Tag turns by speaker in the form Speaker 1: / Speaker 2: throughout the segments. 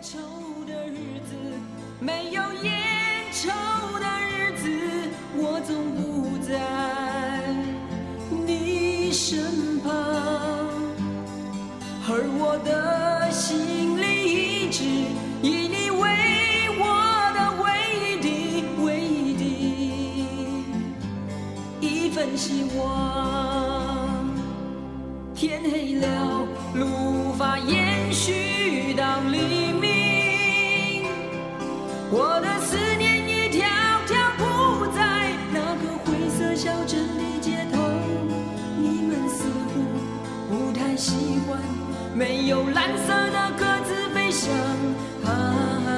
Speaker 1: 愁的日子，没有烟抽的日子，我总不在你身旁，而我的心里一直以你为我的唯一的、唯一的一份希望。天黑了，路无法没有蓝色的鸽子飞翔。啊啊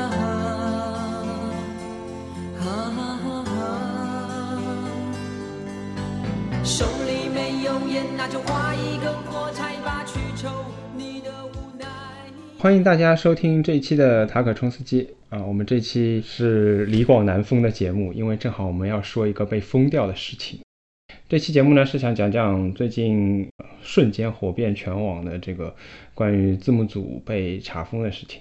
Speaker 1: 啊啊啊手里没有烟，那就划一根火柴吧，去抽你的无奈。
Speaker 2: 欢迎大家收听这一期的塔可冲司机啊，我们这期是李广南封的节目，因为正好我们要说一个被封掉的事情。这期节目呢是想讲讲最近呃瞬间火遍全网的这个关于字幕组被查封的事情，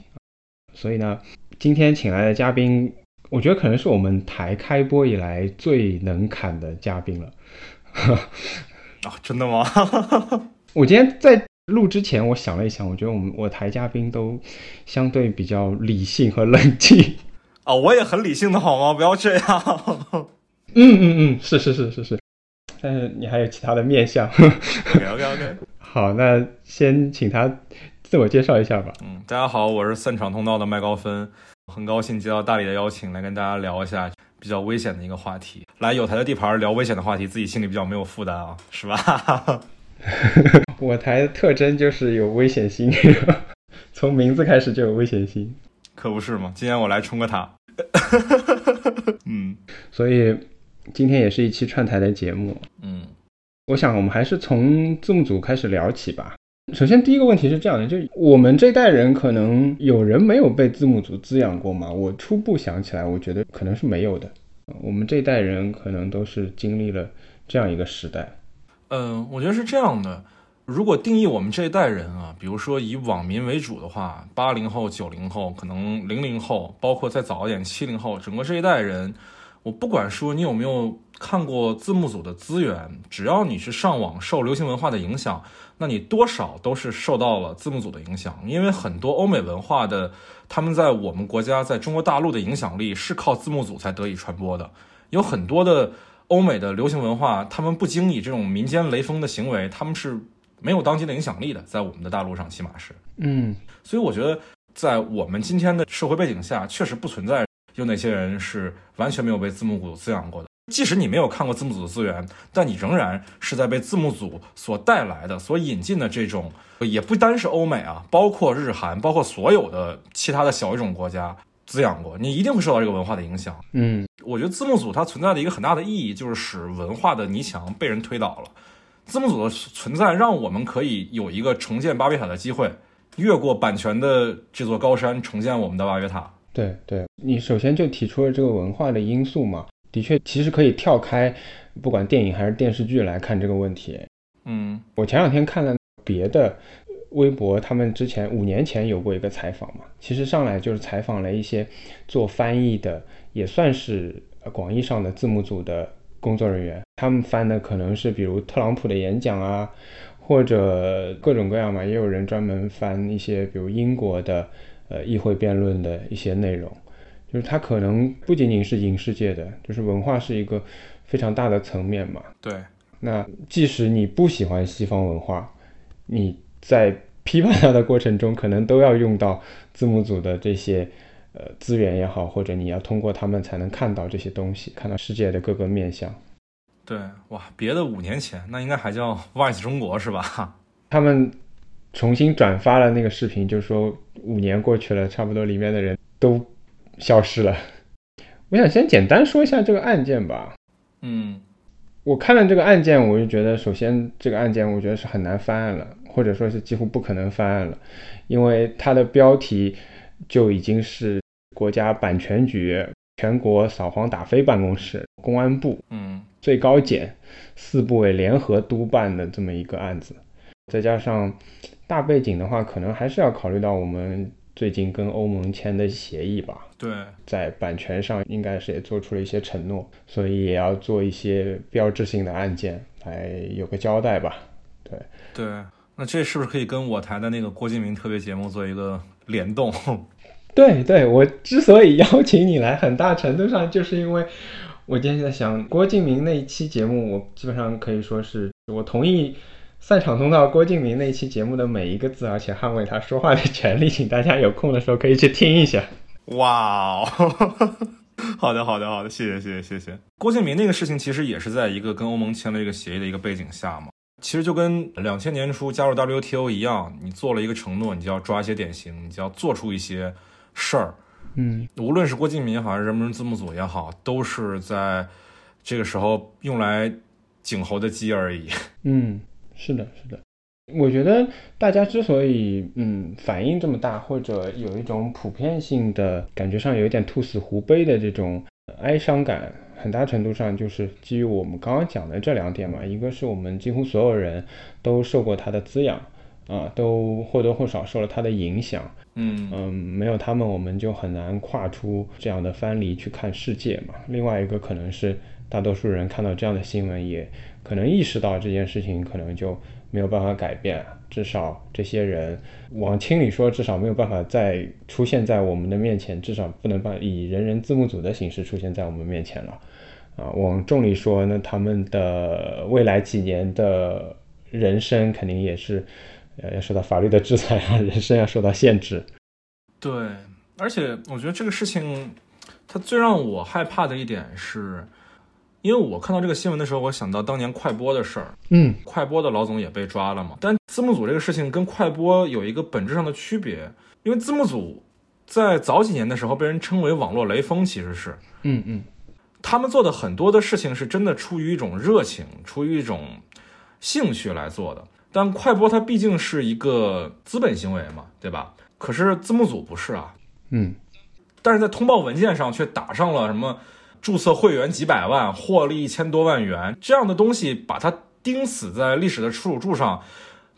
Speaker 2: 所以呢，今天请来的嘉宾，我觉得可能是我们台开播以来最能侃的嘉宾了。
Speaker 3: 啊，真的吗？
Speaker 2: 我今天在录之前，我想了一想，我觉得我们我台嘉宾都相对比较理性和冷静。
Speaker 3: 啊，我也很理性的好吗？不要这样。
Speaker 2: 嗯嗯嗯，是是是是是，但是你还有其他的面相。
Speaker 3: OK OK OK。
Speaker 2: 好，那先请他自我介绍一下吧。
Speaker 3: 嗯，大家好，我是散场通道的麦高芬，很高兴接到大理的邀请，来跟大家聊一下比较危险的一个话题。来有台的地盘聊危险的话题，自己心里比较没有负担啊，是吧？
Speaker 2: 我台的特征就是有危险性，从名字开始就有危险性，
Speaker 3: 可不是嘛。今天我来冲个塔。嗯
Speaker 2: 所以今天也是一期串台的节目。
Speaker 3: 嗯
Speaker 2: 我想我们还是从字幕组开始聊起吧。首先，第一个问题是这样的，就我们这代人可能有人没有被字幕组滋养过吗？我初步想起来，我觉得可能是没有的。我们这代人可能都是经历了这样一个时代。
Speaker 3: 嗯，我觉得是这样的。如果定义我们这一代人啊，比如说以网民为主的话，八零后、九零后，可能零零后，包括再早一点七零后，整个这一代人，我不管说你有没有看过字幕组的资源，只要你是上网受流行文化的影响，那你多少都是受到了字幕组的影响，因为很多欧美文化的，他们在我们国家，在中国大陆的影响力是靠字幕组才得以传播的，有很多的欧美的流行文化，他们不经意这种民间雷锋的行为，他们是没有当今的影响力的，在我们的大陆上，起码是。
Speaker 2: 嗯。
Speaker 3: 所以我觉得，在我们今天的社会背景下，确实不存在有哪些人是完全没有被字幕组滋养过的。即使你没有看过字幕组的资源，但你仍然是在被字幕组所带来的、所引进的这种，也不单是欧美啊，包括日韩，包括所有的其他的小语种国家滋养过，你一定会受到这个文化的影响。
Speaker 2: 嗯
Speaker 3: 我觉得字幕组它存在的一个很大的意义，就是使文化的泥墙被人推倒了。字幕组的存在，让我们可以有一个重建巴别塔的机会，越过版权的这座高山，重建我们的巴别塔。
Speaker 2: 对对，你首先就提出了这个文化的因素嘛，的确，其实可以跳开不管电影还是电视剧来看这个问题。
Speaker 3: 嗯。
Speaker 2: 我前两天看了别的微博，他们之前五年前有过一个采访嘛，其实上来就是采访了一些做翻译的，也算是呃广义上的字幕组的工作人员，他们翻的可能是比如特朗普的演讲啊，或者各种各样嘛，也有人专门翻一些比如英国的呃议会辩论的一些内容，就是它可能不仅仅是影视界的，就是文化是一个非常大的层面嘛。
Speaker 3: 对，
Speaker 2: 那即使你不喜欢西方文化，你在批判它的过程中，可能都要用到字幕组的这些呃资源也好，或者你要通过他们才能看到这些东西，看到世界的各个面相。
Speaker 3: 对，哇，别的五年前那应该还叫 Vice 中国是吧？
Speaker 2: 他们重新转发了那个视频，就说五年过去了，差不多里面的人都消失了。我想先简单说一下这个案件吧。
Speaker 3: 嗯
Speaker 2: 我看了这个案件，我就觉得，首先这个案件我觉得是很难翻案了，或者说是几乎不可能翻案了，因为它的标题就已经是国家版权局、全国扫黄打非办公室、公安部、
Speaker 3: 嗯
Speaker 2: 最高检四部委联合督办的这么一个案子，再加上大背景的话，可能还是要考虑到我们最近跟欧盟签的协议吧，
Speaker 3: 对，
Speaker 2: 在版权上应该是也做出了一些承诺，所以也要做一些标志性的案件来有个交代吧。对
Speaker 3: 对，那这是不是可以跟我台的那个郭敬明特别节目做一个联动？
Speaker 2: 对对，我之所以邀请你来，很大程度上就是因为我今天在想郭敬明那一期节目，我基本上可以说是我同意散场通道郭敬明那一期节目的每一个字，而且捍卫他说话的权利，请大家有空的时候可以去听一下。
Speaker 3: 哇哦，好的好的好的，谢谢谢谢谢谢。郭敬明那个事情其实也是在一个跟欧盟签了一个协议的一个背景下嘛。其实就跟两千年初加入 WTO 一样，你做了一个承诺，你就要抓一些典型，你就要做出一些事儿。
Speaker 2: 嗯，
Speaker 3: 无论是郭敬明也好，还是人民字幕组也好，都是在这个时候用来儆猴的鸡而已。
Speaker 2: 嗯，是的，是的。我觉得大家之所以嗯反应这么大，或者有一种普遍性的感觉上有一点兔死狐悲的这种哀伤感。很大程度上就是基于我们刚刚讲的这两点嘛，一个是我们几乎所有人都受过他的滋养，啊，都或多或少受了他的影响，
Speaker 3: 嗯
Speaker 2: 嗯，没有他们我们就很难跨出这样的藩篱去看世界嘛。另外一个可能是大多数人看到这样的新闻，也可能意识到这件事情可能就。没有办法改变，至少这些人往轻里说，至少没有办法再出现在我们的面前，至少不能把以人人字幕组的形式出现在我们面前了。啊，往重里说，那他们的未来几年的人生肯定也是，呃，要受到法律的制裁啊，人生要受到限制。
Speaker 3: 对，而且我觉得这个事情，它最让我害怕的一点是。因为我看到这个新闻的时候，我想到当年快播的事儿。
Speaker 2: 嗯，
Speaker 3: 快播的老总也被抓了嘛。但字幕组这个事情跟快播有一个本质上的区别，因为字幕组在早几年的时候被人称为网络雷锋，其实是，
Speaker 2: 嗯嗯，
Speaker 3: 他们做的很多的事情是真的出于一种热情，出于一种兴趣来做的。但快播它毕竟是一个资本行为嘛，对吧？可是字幕组不是啊，
Speaker 2: 嗯，
Speaker 3: 但是在通报文件上却打上了什么？注册会员几百万，获利一千多万元，这样的东西把它钉死在历史的耻辱柱上，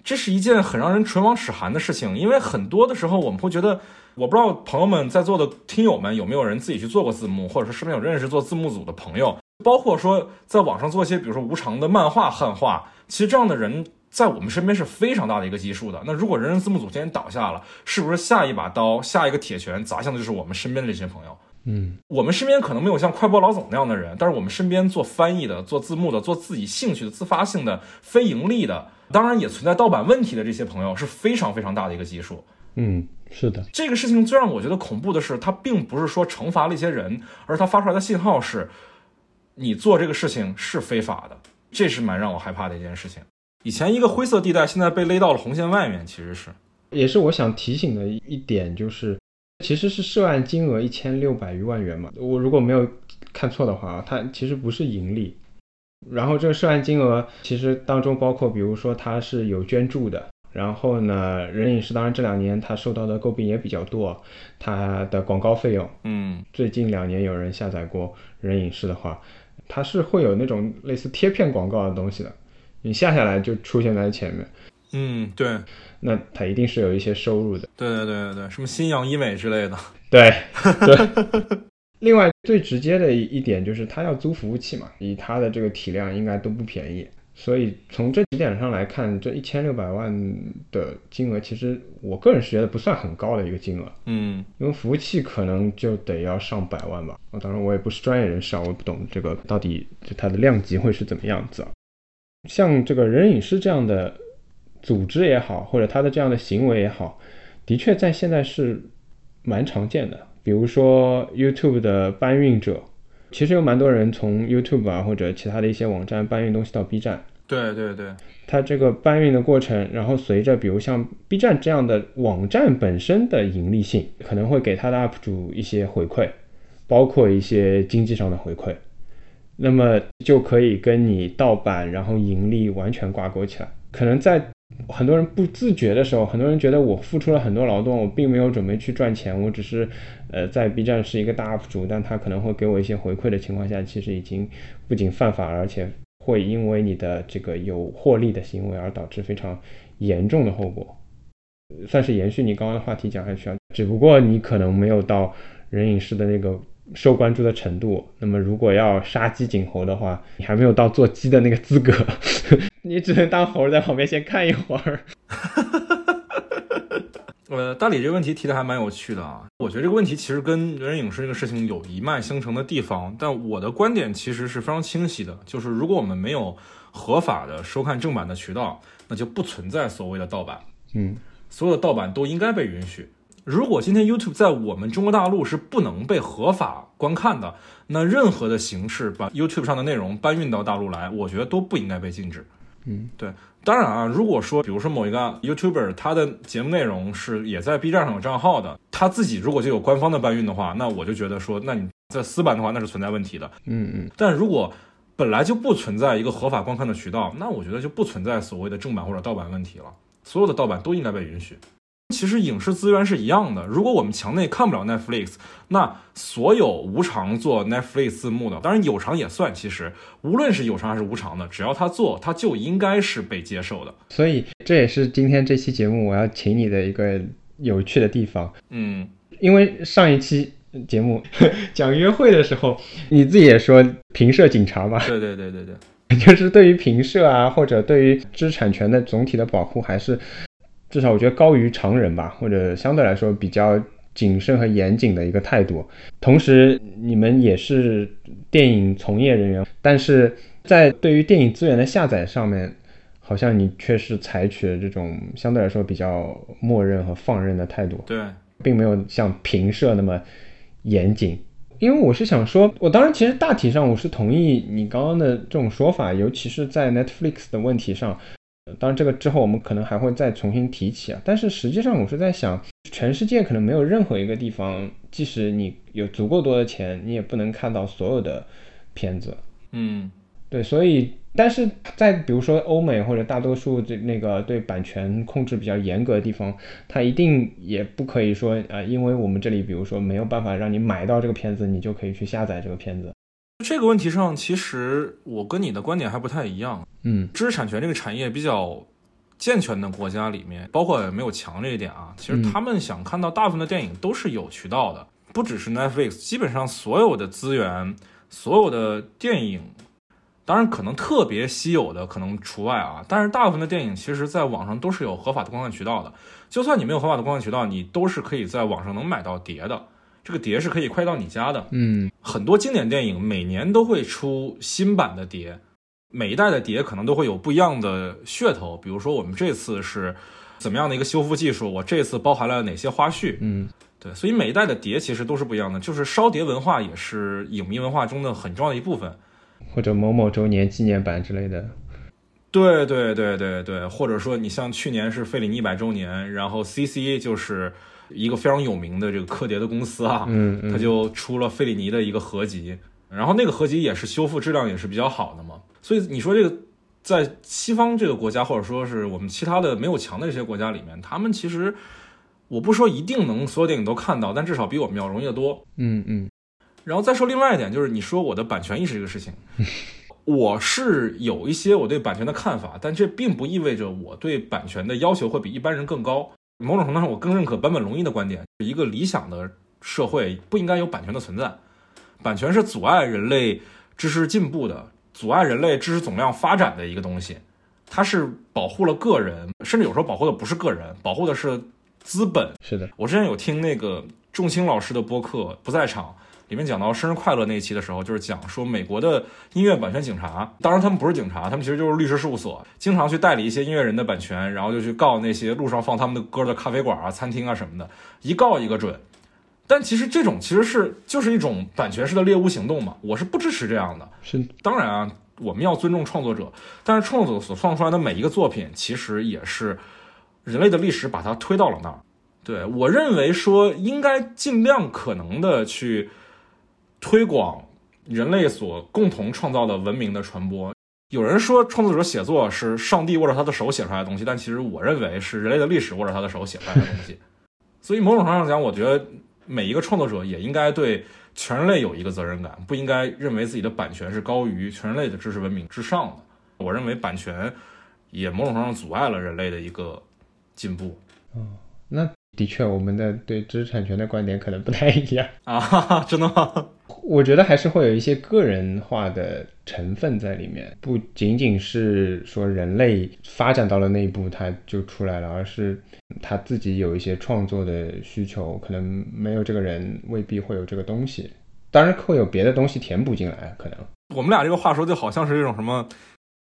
Speaker 3: 这是一件很让人唇亡齿寒的事情。因为很多的时候，我们会觉得，我不知道朋友们在座的听友们有没有人自己去做过字幕，或者说身边有认识做字幕组的朋友，包括说在网上做一些，比如说无偿的漫画汉化，其实这样的人在我们身边是非常大的一个基数的。那如果人人字幕组今天倒下了，是不是下一把刀、下一个铁拳砸向的就是我们身边的这些朋友？
Speaker 2: 嗯，
Speaker 3: 我们身边可能没有像快播老总那样的人，但是我们身边做翻译的、做字幕的、做自己兴趣的、自发性的、非盈利的，当然也存在盗版问题的这些朋友是非常非常大的一个基数。
Speaker 2: 嗯，是的，
Speaker 3: 这个事情最让我觉得恐怖的是，它并不是说惩罚了一些人，而它发出来的信号是，你做这个事情是非法的，这是蛮让我害怕的一件事情。以前一个灰色地带，现在被勒到了红线外面，其实是，
Speaker 2: 也是我想提醒的一点就是。其实是涉案金额一千六百余万元嘛，我如果没有看错的话，它其实不是盈利。然后这个涉案金额其实当中包括，比如说它是有捐助的，然后呢，人影视当然这两年它受到的诟病也比较多，它的广告费用，
Speaker 3: 嗯，
Speaker 2: 最近两年有人下载过人影视的话，它是会有那种类似贴片广告的东西的，你下下来就出现在前面。
Speaker 3: 嗯，对，
Speaker 2: 那他一定是有一些收入的。
Speaker 3: 对对对对对，什么新阳医美之类的。
Speaker 2: 对对。另外最直接的一点就是他要租服务器嘛，以他的这个体量应该都不便宜。所以从这几点上来看，这一千六百万的金额，其实我个人是觉得不算很高的一个金额。
Speaker 3: 嗯，
Speaker 2: 因为服务器可能就得要上百万吧。当然我也不是专业人士啊，我不懂这个到底就它的量级会是怎么样子啊。像这个人影视这样的。组织也好，或者他的这样的行为也好，的确在现在是蛮常见的。比如说 YouTube 的搬运者，其实有蛮多人从 YouTube 啊或者其他的一些网站搬运东西到 B 站。
Speaker 3: 对对对，
Speaker 2: 它这个搬运的过程，然后随着比如像 B 站这样的网站本身的盈利性，可能会给他的 UP 主一些回馈，包括一些经济上的回馈，那么就可以跟你盗版然后盈利完全挂钩起来，可能在。很多人不自觉的时候，很多人觉得我付出了很多劳动，我并没有准备去赚钱，我只是，呃，在 B 站是一个大 UP 主，但他可能会给我一些回馈的情况下，其实已经不仅犯法，而且会因为你的这个有获利的行为而导致非常严重的后果。算是延续你刚刚的话题讲下去啊。只不过你可能没有到人影视的那个受关注的程度。那么如果要杀鸡儆猴的话，你还没有到做鸡的那个资格，你只能当猴在旁边先看一会儿。
Speaker 3: 呃，大理这个问题提的还蛮有趣的啊。我觉得这个问题其实跟人影视这个事情有一脉相承的地方，但我的观点其实是非常清晰的，就是如果我们没有合法的收看正版的渠道，那就不存在所谓的盗版。
Speaker 2: 嗯，
Speaker 3: 所有的盗版都应该被允许。如果今天 YouTube 在我们中国大陆是不能被合法观看的，那任何的形式把 YouTube 上的内容搬运到大陆来，我觉得都不应该被禁止。
Speaker 2: 嗯，
Speaker 3: 对。当然啊，如果说比如说某一个 YouTuber 他的节目内容是也在 B 站上有账号的，他自己如果就有官方的搬运的话，那我就觉得说，那你在私版的话那是存在问题的。
Speaker 2: 嗯嗯。
Speaker 3: 但如果本来就不存在一个合法观看的渠道，那我觉得就不存在所谓的正版或者盗版问题了。所有的盗版都应该被允许。其实影视资源是一样的，如果我们墙内看不了 Netflix，那所有无偿做 Netflix 字幕的，当然有偿也算。其实无论是有偿还是无偿的，只要他做，他就应该是被接受的。
Speaker 2: 所以这也是今天这期节目我要请你的一个有趣的地方。
Speaker 3: 嗯，
Speaker 2: 因为上一期节目 讲约会的时候，你自己也说平社警察嘛。
Speaker 3: 对对对对对。
Speaker 2: 就是对于平社啊，或者对于知识产权的总体的保护，还是至少我觉得高于常人吧，或者相对来说比较谨慎和严谨的一个态度。同时，你们也是电影从业人员，但是在对于电影资源的下载上面，好像你却是采取了这种相对来说比较默认和放任的态度。
Speaker 3: 对，
Speaker 2: 并没有像平社那么严谨。因为我是想说，我当然其实大体上我是同意你刚刚的这种说法，尤其是在 Netflix 的问题上。当然这个之后我们可能还会再重新提起啊。但是实际上我是在想，全世界可能没有任何一个地方，即使你有足够多的钱，你也不能看到所有的片子。
Speaker 3: 嗯，
Speaker 2: 对，所以。但是在比如说欧美或者大多数这那个对版权控制比较严格的地方，它一定也不可以说啊，因为我们这里比如说没有办法让你买到这个片子，你就可以去下载这个片子。
Speaker 3: 这个问题上，其实我跟你的观点还不太一样。
Speaker 2: 嗯，
Speaker 3: 知识产权这个产业比较健全的国家里面，包括没有强这一点啊，其实他们想看到大部分的电影都是有渠道的，不只是 Netflix，基本上所有的资源，所有的电影。当然，可能特别稀有的可能除外啊。但是大部分的电影，其实在网上都是有合法的观看渠道的。就算你没有合法的观看渠道，你都是可以在网上能买到碟的。这个碟是可以快到你家的。
Speaker 2: 嗯，
Speaker 3: 很多经典电影每年都会出新版的碟，每一代的碟可能都会有不一样的噱头。比如说，我们这次是怎么样的一个修复技术？我这次包含了哪些花絮？
Speaker 2: 嗯，
Speaker 3: 对。所以每一代的碟其实都是不一样的。就是烧碟文化也是影迷文化中的很重要的一部分。
Speaker 2: 或者某某周年纪念版之类的，
Speaker 3: 对对对对对，或者说你像去年是费里尼一百周年，然后 CC 就是一个非常有名的这个刻碟的公司啊，
Speaker 2: 嗯，
Speaker 3: 他就出了费里尼的一个合集，然后那个合集也是修复质量也是比较好的嘛，所以你说这个在西方这个国家，或者说是我们其他的没有墙的这些国家里面，他们其实我不说一定能所有电影都看到，但至少比我们要容易得多，
Speaker 2: 嗯嗯。
Speaker 3: 然后再说另外一点，就是你说我的版权意识这个事情，我是有一些我对版权的看法，但这并不意味着我对版权的要求会比一般人更高。某种程度上，我更认可坂本龙一的观点：一个理想的社会不应该有版权的存在，版权是阻碍人类知识进步的，阻碍人类知识总量发展的一个东西。它是保护了个人，甚至有时候保护的不是个人，保护的是资本。
Speaker 2: 是的，
Speaker 3: 我之前有听那个仲青老师的播客，不在场。里面讲到生日快乐那一期的时候，就是讲说美国的音乐版权警察，当然他们不是警察，他们其实就是律师事务所，经常去代理一些音乐人的版权，然后就去告那些路上放他们的歌的咖啡馆啊、餐厅啊什么的，一告一个准。但其实这种其实是就是一种版权式的猎巫行动嘛，我是不支持这样的。
Speaker 2: 是，
Speaker 3: 当然啊，我们要尊重创作者，但是创作者所创出来的每一个作品，其实也是人类的历史把它推到了那儿。对我认为说，应该尽量可能的去。推广人类所共同创造的文明的传播。有人说创作者写作是上帝握着他的手写出来的东西，但其实我认为是人类的历史握着他的手写出来的东西。所以某种程度上讲，我觉得每一个创作者也应该对全人类有一个责任感，不应该认为自己的版权是高于全人类的知识文明之上的。我认为版权也某种程度上阻碍了人类的一个进步。
Speaker 2: 那的确，我们的对知识产权的观点可能不太一样。
Speaker 3: 啊，哈哈，真的吗？
Speaker 2: 我觉得还是会有一些个人化的成分在里面，不仅仅是说人类发展到了那一步它就出来了，而是他自己有一些创作的需求，可能没有这个人未必会有这个东西，当然会有别的东西填补进来，可能。
Speaker 3: 我们俩这个话说就好像是这种什么，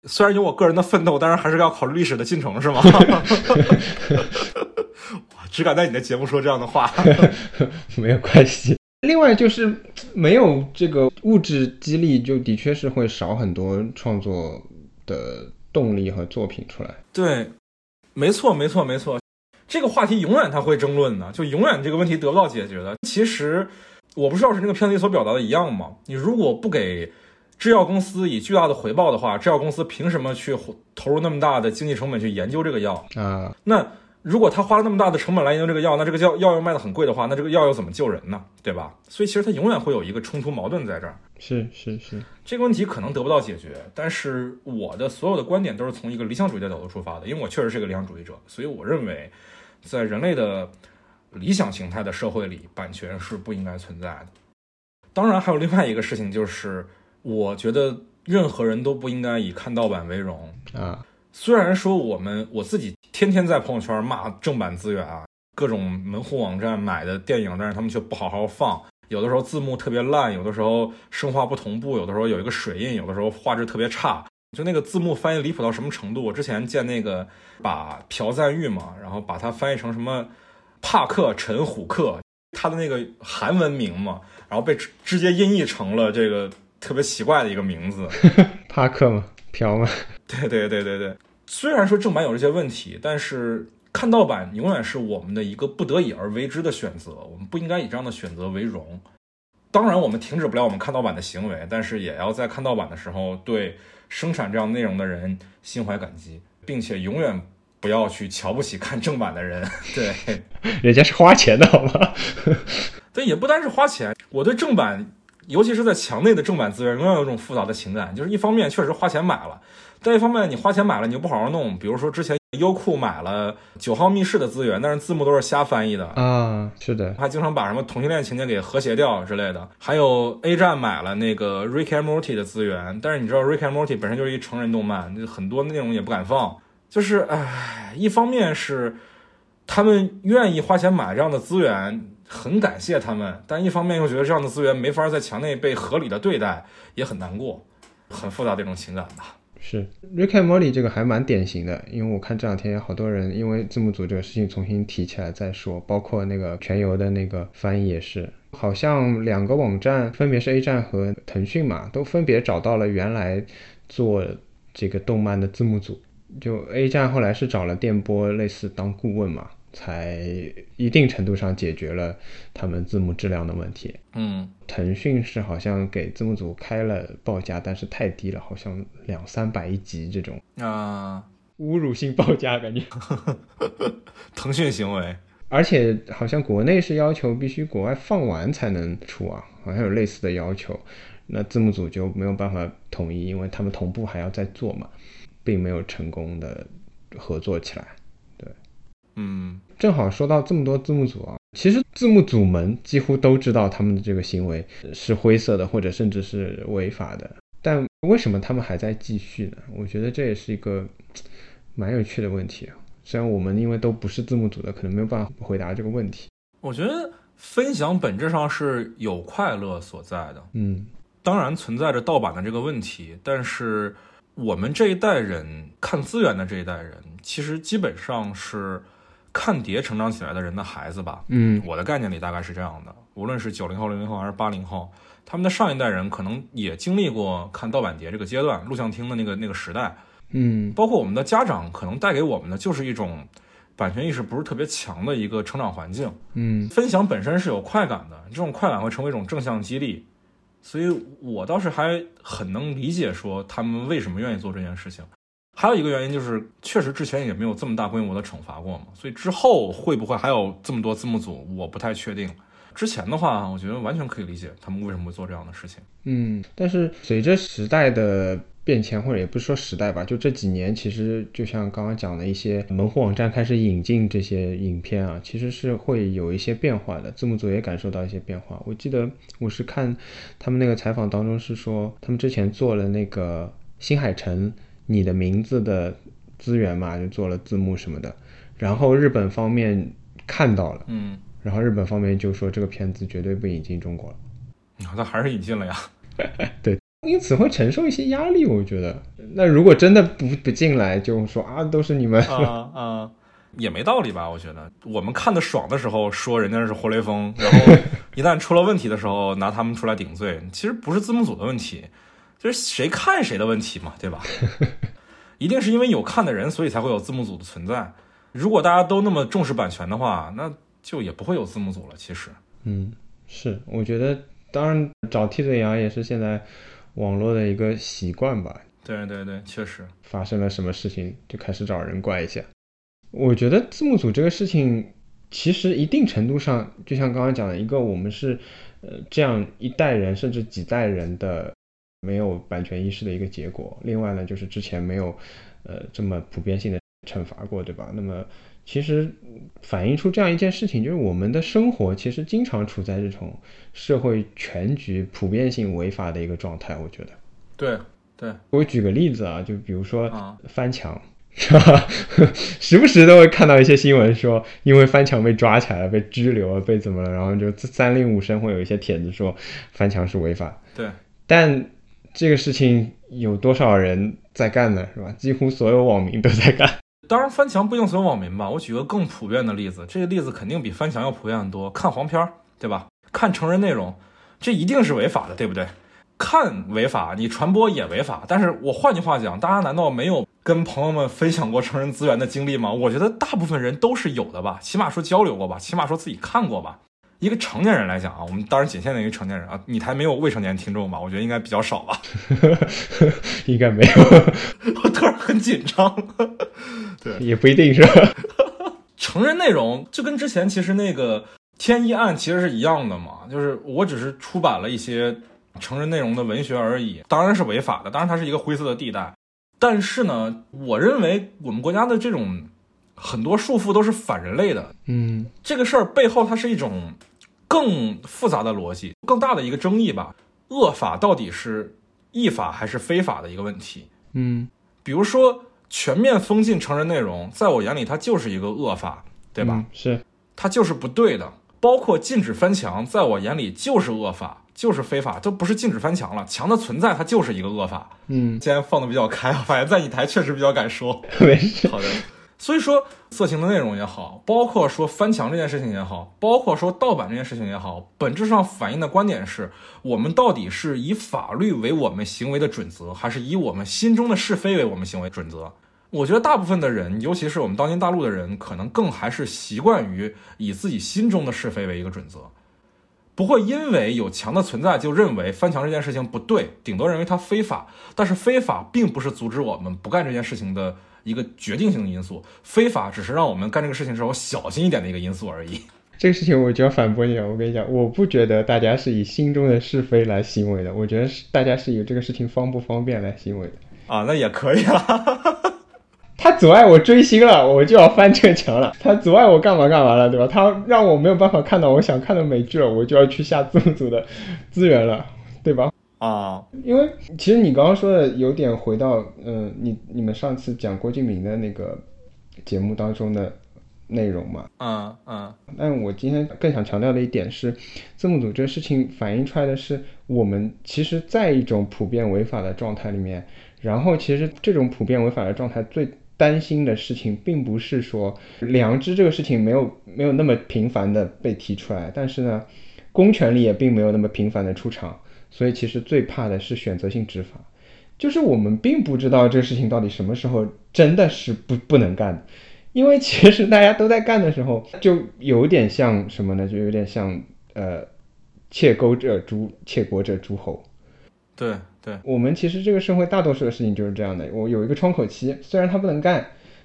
Speaker 3: 虽然有我个人的奋斗，但是还是要考虑历史的进程，是吗？我只敢在你的节目说这样的话。
Speaker 2: 没有关系。另外就是没有这个物质激励，就的确是会少很多创作的动力和作品出来。
Speaker 3: 对，没错，没错，没错。这个话题永远他会争论的，就永远这个问题得不到解决的。其实我不知道是那个片子里所表达的一样吗？你如果不给制药公司以巨大的回报的话，制药公司凭什么去投入那么大的经济成本去研究这个药？
Speaker 2: 啊，
Speaker 3: 那如果他花了那么大的成本来研究这个药，那这个药药又卖的很贵的话，那这个药又怎么救人呢？对吧？所以其实它永远会有一个冲突矛盾在这儿。
Speaker 2: 是是是，
Speaker 3: 这个问题可能得不到解决，但是我的所有的观点都是从一个理想主义的角度出发的，因为我确实是个理想主义者，所以我认为，在人类的理想形态的社会里，版权是不应该存在的。当然，还有另外一个事情，就是我觉得任何人都不应该以看盗版为荣。
Speaker 2: 啊，
Speaker 3: 虽然说我们我自己天天在朋友圈骂正版资源啊，各种门户网站买的电影，但是他们却不好好放，有的时候字幕特别烂，有的时候声画不同步，有的时候有一个水印，有的时候画质特别差。就那个字幕翻译离谱到什么程度？我之前见那个把朴赞玉嘛，然后把它翻译成什么帕克陈虎克，他的那个韩文名嘛，然后被直直接音译成了这个特别奇怪的一个名字。
Speaker 2: 帕克嘛，朴嘛，
Speaker 3: 对对对对对，虽然说正版有这些问题，但是看盗版永远是我们的一个不得已而为之的选择，我们不应该以这样的选择为荣。当然，我们停止不了我们看盗版的行为，但是也要在看盗版的时候对生产这样内容的人心怀感激，并且永远不要去瞧不起看正版的人。对，
Speaker 2: 人家是花钱的好吗？
Speaker 3: 对，也不单是花钱，我对正版，尤其是在墙内的正版资源，永远有一种复杂的情感。就是一方面确实花钱买了，但一方面你花钱买了，你又不好好弄。比如说之前优酷买了九号密室的资源，但是字幕都是瞎翻译的，
Speaker 2: 啊，是的，
Speaker 3: 还经常把什么同性恋情节给和谐掉之类的。还有 A 站买了那个 Rick and Morty 的资源，但是你知道 Rick and Morty 本身就是一成人动漫，就很多内容也不敢放。就是唉，一方面是他们愿意花钱买这样的资源，很感谢他们；但一方面又觉得这样的资源没法在墙内被合理的对待，也很难过，很复杂的一种情感吧。
Speaker 2: 是。Rick and Morty 这个还蛮典型的，因为我看这两天有好多人因为字幕组这个事情重新提起来再说，包括那个全游的那个翻译也是，好像两个网站分别是 A 站和腾讯嘛，都分别找到了原来做这个动漫的字幕组，就 A 站后来是找了电波类似当顾问嘛，才一定程度上解决了他们字幕质量的问题。
Speaker 3: 嗯，
Speaker 2: 腾讯是好像给字幕组开了报价，但是太低了，好像两三百一集这种
Speaker 3: 啊、
Speaker 2: 侮辱性报价感觉。
Speaker 3: 腾讯行为，
Speaker 2: 而且好像国内是要求必须国外放完才能出啊，好像有类似的要求。那字幕组就没有办法统一，因为他们同步还要再做嘛，并没有成功的合作起来。
Speaker 3: 嗯
Speaker 2: 正好说到这么多字幕组啊，其实字幕组们几乎都知道他们的这个行为是灰色的，或者甚至是违法的，但为什么他们还在继续呢？我觉得这也是一个蛮有趣的问题啊。虽然我们因为都不是字幕组的，可能没有办法回答这个问题。
Speaker 3: 我觉得分享本质上是有快乐所在的，
Speaker 2: 嗯
Speaker 3: 当然存在着盗版的这个问题，但是我们这一代人看资源的这一代人，其实基本上是看碟成长起来的人的孩子吧。
Speaker 2: 嗯
Speaker 3: 我的概念里大概是这样的，无论是九零后、零零后还是八零后，他们的上一代人可能也经历过看盗版碟这个阶段，录像厅的那个那个时代，
Speaker 2: 嗯
Speaker 3: 包括我们的家长可能带给我们的就是一种版权意识不是特别强的一个成长环境。
Speaker 2: 嗯
Speaker 3: 分享本身是有快感的，这种快感会成为一种正向激励，所以我倒是还很能理解说他们为什么愿意做这件事情。还有一个原因就是，确实之前也没有这么大规模的惩罚过嘛，所以之后会不会还有这么多字幕组，我不太确定。之前的话，我觉得完全可以理解他们为什么会做这样的事情。
Speaker 2: 嗯，但是随着时代的变迁，或者也不是说时代吧，就这几年，其实就像刚刚讲的一些门户网站开始引进这些影片啊，其实是会有一些变化的，字幕组也感受到一些变化。我记得我是看他们那个采访当中是说，他们之前做了那个新海诚你的名字的资源嘛，就做了字幕什么的，然后日本方面看到了，
Speaker 3: 嗯，
Speaker 2: 然后日本方面就说这个片子绝对不引进中国了。
Speaker 3: 那还是引进了呀。
Speaker 2: 对，因此会承受一些压力。我觉得，那如果真的不不进来，就说啊，都是你们
Speaker 3: 啊啊，也没道理吧？我觉得，我们看的爽的时候说人家是活雷锋，然后一旦出了问题的时候拿他们出来顶罪，其实不是字幕组的问题，就是谁看谁的问题嘛，对吧？一定是因为有看的人，所以才会有字幕组的存在。如果大家都那么重视版权的话，那就也不会有字幕组了。其实，
Speaker 2: 嗯，是，我觉得。当然，找替罪羊也是现在网络的一个习惯吧。
Speaker 3: 对对对，确实
Speaker 2: 发生了什么事情就开始找人怪一下。我觉得字幕组这个事情，其实一定程度上，就像刚刚讲的一个，我们是呃这样一代人甚至几代人的没有版权意识的一个结果。另外呢，就是之前没有呃这么普遍性的惩罚过，对吧？那么。其实反映出这样一件事情，就是我们的生活其实经常处在这种社会全局普遍性违法的一个状态。我觉得，
Speaker 3: 对对，
Speaker 2: 我举个例子啊，就比如说翻墙，是吧？时不时都会看到一些新闻说，因为翻墙被抓起来了，被拘留了，被怎么了？然后就三令五申会有一些帖子说翻墙是违法。
Speaker 3: 对，
Speaker 2: 但这个事情有多少人在干呢？是吧？几乎所有网民都在干。
Speaker 3: 当然，翻墙不一定所有网民吧。我举个更普遍的例子，这个例子肯定比翻墙要普遍很多。看黄片儿，对吧？看成人内容，这一定是违法的，对不对？看违法，你传播也违法。但是我换句话讲，大家难道没有跟朋友们分享过成人资源的经历吗？我觉得大部分人都是有的吧，起码说交流过吧，起码说自己看过吧。一个成年人来讲啊，我们当然仅限于一个成年人啊，你台没有未成年听众吧？我觉得应该比较少吧，
Speaker 2: 应该没有。
Speaker 3: 我突然很紧张，对，
Speaker 2: 也不一定是吧。
Speaker 3: 成人内容就跟之前其实那个天一案其实是一样的嘛，就是我只是出版了一些成人内容的文学而已，当然是违法的，当然它是一个灰色的地带。但是呢，我认为我们国家的这种很多束缚都是反人类的，
Speaker 2: 嗯，
Speaker 3: 这个事儿背后它是一种。更复杂的逻辑，更大的一个争议吧。恶法到底是义法还是非法的一个问题。
Speaker 2: 嗯，
Speaker 3: 比如说全面封禁成人内容，在我眼里它就是一个恶法，对吧？
Speaker 2: 是，
Speaker 3: 它就是不对的。包括禁止翻墙，在我眼里就是恶法，就是非法，都不是禁止翻墙了。墙的存在，它就是一个恶法。
Speaker 2: 嗯，
Speaker 3: 今天放的比较开，反正在你台确实比较敢说。
Speaker 2: 没事，
Speaker 3: 好的。所以说，色情的内容也好，包括说翻墙这件事情也好，包括说盗版这件事情也好，本质上反映的观点是我们到底是以法律为我们行为的准则，还是以我们心中的是非为我们行为准则？我觉得大部分的人，尤其是我们当今大陆的人，可能更还是习惯于以自己心中的是非为一个准则，不会因为有墙的存在就认为翻墙这件事情不对，顶多认为它非法。但是非法并不是阻止我们不干这件事情的。一个决定性的因素，非法只是让我们干这个事情时候小心一点的一个因素而已。
Speaker 2: 这个事情我就要反驳你了，我跟你讲，我不觉得大家是以心中的是非来行为的，我觉得是大家是以这个事情方不方便来行为的。
Speaker 3: 啊，那也可以啊。
Speaker 2: 他阻碍我追星了，我就要翻这个墙了；他阻碍我干嘛干嘛了，对吧？他让我没有办法看到我想看的美剧了，我就要去下字幕组的资源了，对吧？
Speaker 3: 啊，
Speaker 2: 因为其实你刚刚说的有点回到，嗯，你你们上次讲郭敬明的那个节目当中的内容嘛，
Speaker 3: 嗯嗯。
Speaker 2: 但我今天更想强调的一点是，字幕组这个事情反映出来的是，我们其实在一种普遍违法的状态里面，然后其实这种普遍违法的状态最担心的事情，并不是说良知这个事情没有没有那么频繁的被提出来，但是呢，公权力也并没有那么频繁的出场。所以其实最怕的是选择性执法，就是我们并不知道这个事情到底什么时候真的是不不能干的，因为其实大家都在干的时候，就有点像什么呢？就有点像呃，窃钩者诛，窃国者诸侯。
Speaker 3: 对对，
Speaker 2: 我们其实这个社会大多数的事情就是这样的。我有一个窗口期，虽然他不能干，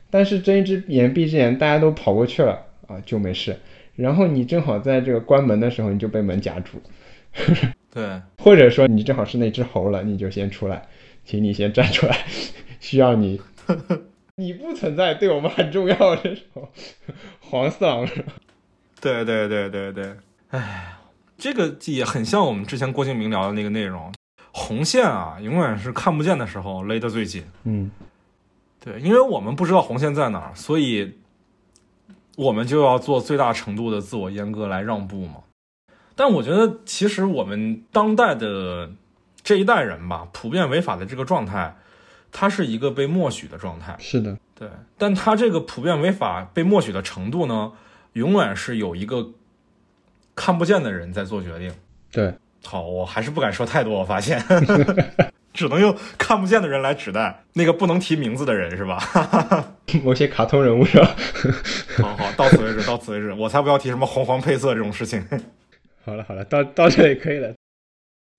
Speaker 2: 但是睁一只眼闭一只眼，大家都跑过去了啊，就没事。然后你正好在这个关门的时候，你就被门夹住。
Speaker 3: 对，
Speaker 2: 或者说你正好是那只猴了，你就先出来，请你先站出来，需要你，你不存在对我们很重要这种黄四郎是吧？
Speaker 3: 对对对对对，哎，这个也很像我们之前郭敬明聊的那个内容，红线啊，永远是看不见的时候勒得最紧。
Speaker 2: 嗯，
Speaker 3: 对，因为我们不知道红线在哪儿，所以我们就要做最大程度的自我阉割来让步嘛。但我觉得，其实我们当代的这一代人吧，普遍违法的这个状态，它是一个被默许的状态。
Speaker 2: 是的，
Speaker 3: 对，但他这个普遍违法被默许的程度呢，永远是有一个看不见的人在做决定。
Speaker 2: 对，
Speaker 3: 好，我还是不敢说太多，我发现，只能用看不见的人来指代那个不能提名字的人，是吧？
Speaker 2: 某些卡通人物是吧？
Speaker 3: 好好，到此为止，到此为止，我才不要提什么红黄配色这种事情。
Speaker 2: 好了好了，到到这里可以了。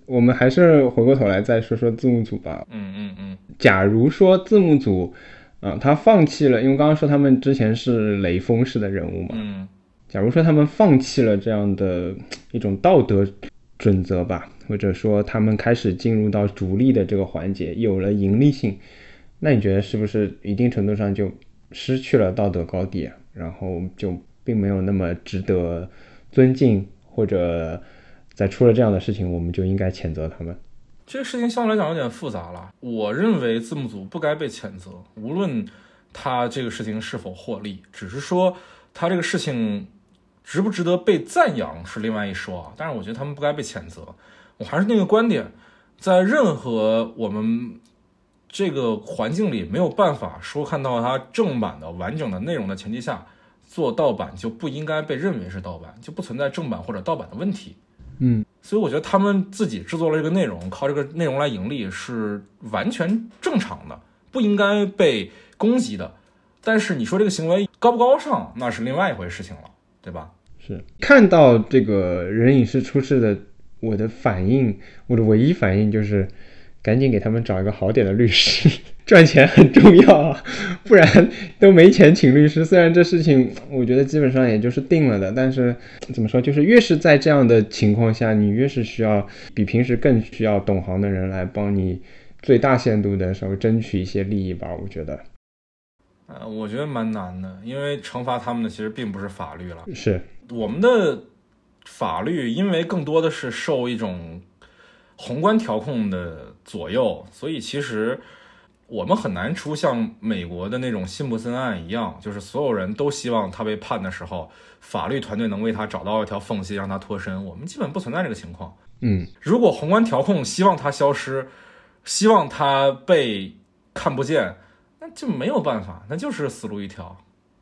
Speaker 2: 我们还是回过头来再说说字幕组吧。
Speaker 3: 嗯嗯嗯，
Speaker 2: 假如说字幕组，啊、他放弃了，因为刚刚说他们之前是雷锋式的人物嘛，
Speaker 3: 嗯
Speaker 2: 假如说他们放弃了这样的一种道德准则吧，或者说他们开始进入到逐利的这个环节，有了盈利性，那你觉得是不是一定程度上就失去了道德高地？然后就并没有那么值得尊敬，或者在出了这样的事情，我们就应该谴责他们？
Speaker 3: 这个事情相对来讲有点复杂了。我认为字幕组不该被谴责，无论他这个事情是否获利，只是说他这个事情值不值得被赞扬是另外一说啊。但是我觉得他们不该被谴责。我还是那个观点，在任何我们这个环境里没有办法说看到它正版的完整的内容的前提下，做盗版就不应该被认为是盗版，就不存在正版或者盗版的问题。
Speaker 2: 嗯，
Speaker 3: 所以我觉得他们自己制作了这个内容，靠这个内容来盈利是完全正常的，不应该被攻击的。但是你说这个行为高不高尚，那是另外一回事情了，对吧？
Speaker 2: 是。看到这个人影视出事的，我的反应，我的唯一反应就是赶紧给他们找一个好点的律师，赚钱很重要啊，不然都没钱请律师。虽然这事情我觉得基本上也就是定了的，但是怎么说，就是越是在这样的情况下，你越是需要比平时更需要懂行的人来帮你最大限度的稍微争取一些利益吧，我觉得。
Speaker 3: 呃，我觉得蛮难的，因为惩罚他们的其实并不是法律了，
Speaker 2: 是
Speaker 3: 我们的法律因为更多的是受一种宏观调控的左右，所以其实我们很难出像美国的那种辛普森案一样，就是所有人都希望他被判的时候，法律团队能为他找到一条缝隙让他脱身。我们基本不存在这个情况。
Speaker 2: 嗯
Speaker 3: 如果宏观调控希望他消失，希望他被看不见，那就没有办法，那就是死路一条。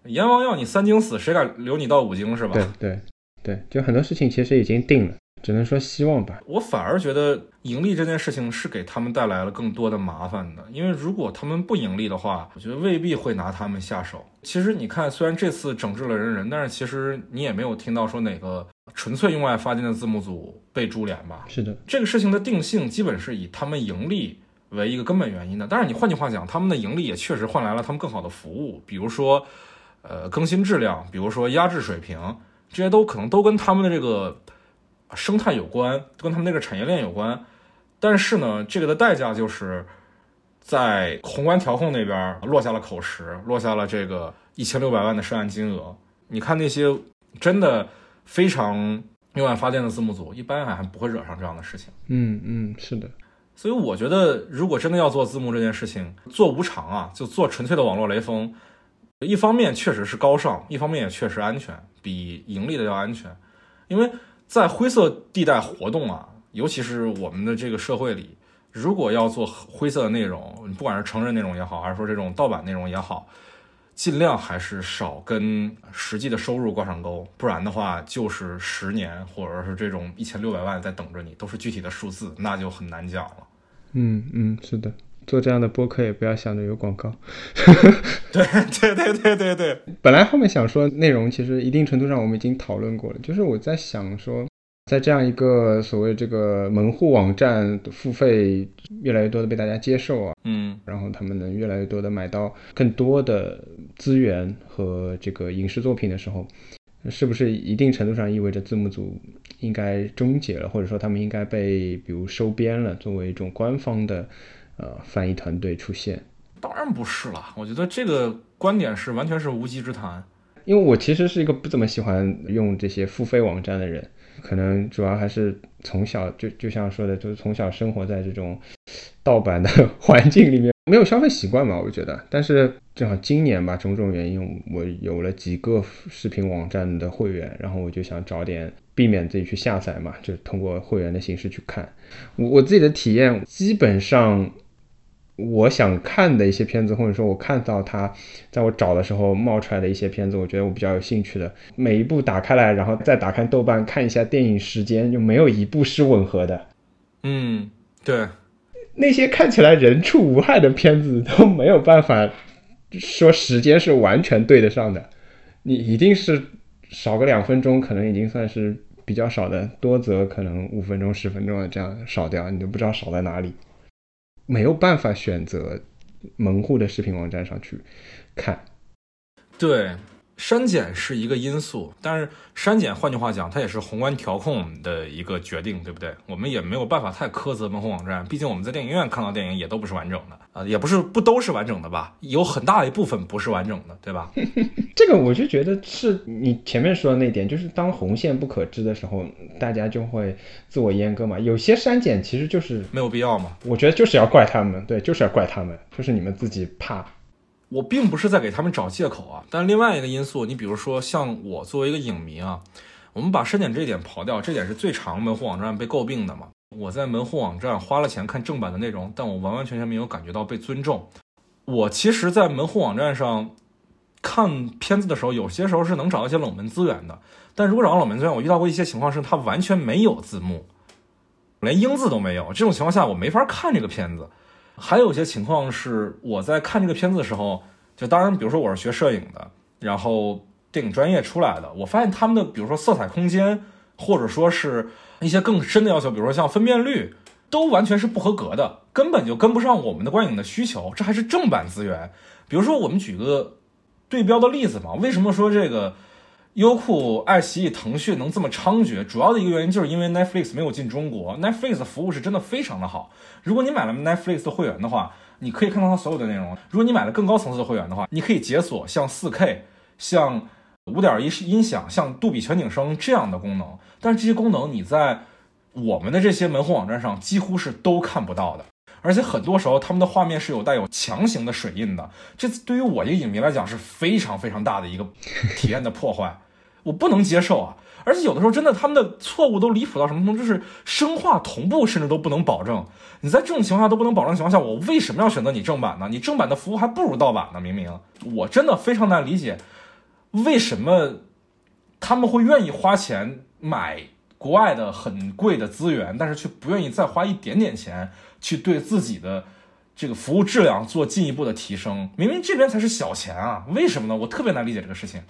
Speaker 3: 阎王要你三经死，谁敢留你到五经是吧？
Speaker 2: 对对对，就很多事情其实已经定了，只能说希望吧。
Speaker 3: 我反而觉得盈利这件事情是给他们带来了更多的麻烦的，因为如果他们不盈利的话，我觉得未必会拿他们下手。其实你看，虽然这次整治了人人，但是其实你也没有听到说哪个纯粹用爱发电的字幕组被株连吧？
Speaker 2: 是的，
Speaker 3: 这个事情的定性基本是以他们盈利为一个根本原因的。但是你换句话讲，他们的盈利也确实换来了他们更好的服务，比如说，呃，更新质量，比如说压制水平，这些都可能都跟他们的这个生态有关，跟他们那个产业链有关。但是呢，这个的代价就是在宏观调控那边落下了口实，落下了这个一千六百万的涉案金额。你看那些真的非常用爱发电的字幕组，一般还不会惹上这样的事情。
Speaker 2: 嗯嗯，是的，
Speaker 3: 所以我觉得，如果真的要做字幕这件事情，做无偿啊，就做纯粹的网络雷锋，一方面确实是高尚，一方面也确实安全，比盈利的要安全。因为在灰色地带活动啊，尤其是我们的这个社会里，如果要做灰色的内容，不管是成人内容也好，还是说这种盗版内容也好，尽量还是少跟实际的收入挂上钩，不然的话就是十年或者是这种一千六百万在等着你，都是具体的数字，那就很难讲了。
Speaker 2: 嗯嗯，是的。做这样的播客也不要想着有广告。
Speaker 3: 对对对对对对，
Speaker 2: 本来后面想说内容，其实一定程度上我们已经讨论过了。就是我在想说，在这样一个所谓这个门户网站付费越来越多的被大家接受啊，
Speaker 3: 嗯
Speaker 2: 然后他们能越来越多的买到更多的资源和这个影视作品的时候，是不是一定程度上意味着字幕组应该终结了，或者说他们应该被比如收编了，作为一种官方的呃翻译团队出现。
Speaker 3: 当然不是了，我觉得这个观点是完全是无稽之谈。
Speaker 2: 因为我其实是一个不怎么喜欢用这些付费网站的人，可能主要还是从小就就像说的，就是从小生活在这种盗版的环境里面，没有消费习惯嘛，我觉得。但是正好今年吧，种种原因，我有了几个视频网站的会员，然后我就想找点避免自己去下载嘛，就通过会员的形式去看。我我自己的体验基本上。我想看的一些片子，或者说我看到它在我找的时候冒出来的一些片子，我觉得我比较有兴趣的，每一部打开来，然后再打开豆瓣看一下电影时间，就没有一部是吻合的。
Speaker 3: 嗯，对，
Speaker 2: 那些看起来人畜无害的片子都没有办法说时间是完全对得上的，你一定是少个两分钟，可能已经算是比较少的，多则可能五分钟、十分钟的这样少掉，你都不知道少在哪里。没有办法选择门户的视频网站上去看，
Speaker 3: 对。删减是一个因素，但是删减换句话讲，它也是宏观调控的一个决定，对不对？我们也没有办法太苛责门户网站，毕竟我们在电影院看到电影也都不是完整的啊，也不是不都是完整的吧？有很大一部分不是完整的，对吧？
Speaker 2: 这个我就觉得是你前面说的那点，就是当红线不可知的时候，大家就会自我阉割嘛。有些删减其实就是
Speaker 3: 没有必要嘛。
Speaker 2: 我觉得就是要怪他们，对，就是要怪他们，就是你们自己怕。
Speaker 3: 我并不是在给他们找借口啊，但另外一个因素，你比如说像我作为一个影迷啊，我们把删减这一点刨掉，这点是最常门户网站被诟病的嘛。我在门户网站花了钱看正版的内容，但我完完全全没有感觉到被尊重。我其实，在门户网站上看片子的时候，有些时候是能找到一些冷门资源的，但如果找到冷门资源，我遇到过一些情况是它完全没有字幕，连英字都没有，这种情况下我没法看这个片子。还有一些情况是我在看这个片子的时候，就当然，比如说我是学摄影的，然后电影专业出来的，我发现他们的比如说色彩空间，或者说是一些更深的要求，比如说像分辨率，都完全是不合格的，根本就跟不上我们的观影的需求。这还是正版资源。比如说我们举个对标的例子嘛，为什么说这个？优酷、爱奇艺、腾讯能这么猖獗，主要的一个原因就是因为 Netflix 没有进中国。Netflix 的服务是真的非常的好。如果你买了 Netflix 的会员的话，你可以看到它所有的内容。如果你买了更高层次的会员的话，你可以解锁像 4K、像5.1音响、像杜比全景声这样的功能。但是这些功能你在我们的这些门户网站上几乎是都看不到的。而且很多时候他们的画面是有带有强行的水印的，这对于我一个影迷来讲是非常非常大的一个体验的破坏。我不能接受啊！而且有的时候真的，他们的错误都离谱到什么程度？就是生化同步甚至都不能保证。你在这种情况下都不能保证的情况下，我为什么要选择你正版呢？你正版的服务还不如盗版呢！明明我真的非常难理解，为什么他们会愿意花钱买国外的很贵的资源，但是却不愿意再花一点点钱去对自己的这个服务质量做进一步的提升？明明这边才是小钱啊！为什么呢？我特别难理解这个事情。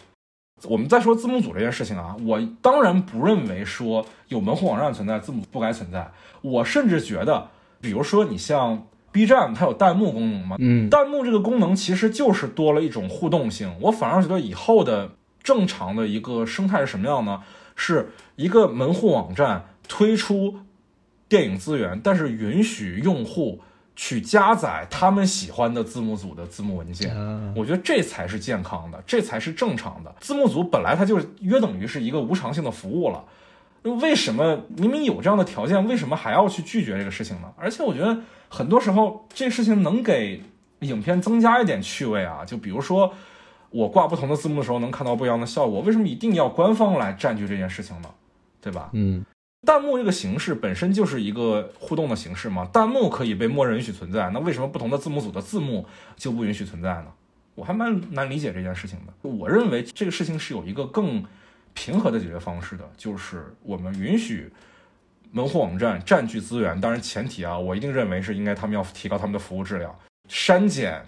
Speaker 3: 我们再说字幕组这件事情啊，我当然不认为说有门户网站存在，字幕不该存在。我甚至觉得，比如说你像 B 站，它有弹幕功能嘛，
Speaker 2: 嗯，
Speaker 3: 弹幕这个功能其实就是多了一种互动性。我反而觉得以后的正常的一个生态是什么样呢？是一个门户网站推出电影资源，但是允许用户。去加载他们喜欢的字幕组的字幕文件，我觉得这才是健康的，这才是正常的。字幕组本来它就约等于是一个无偿性的服务了，为什么明明有这样的条件，为什么还要去拒绝这个事情呢？而且我觉得很多时候这事情能给影片增加一点趣味啊，就比如说我挂不同的字幕的时候能看到不一样的效果，为什么一定要官方来占据这件事情呢？对吧？
Speaker 2: 嗯。
Speaker 3: 弹幕这个形式本身就是一个互动的形式嘛，弹幕可以被默认允许存在，那为什么不同的字幕组的字幕就不允许存在呢？我还蛮难理解这件事情的。我认为这个事情是有一个更平和的解决方式的，就是我们允许门户网站占据资源，当然前提啊，我一定认为是应该他们要提高他们的服务质量，删减，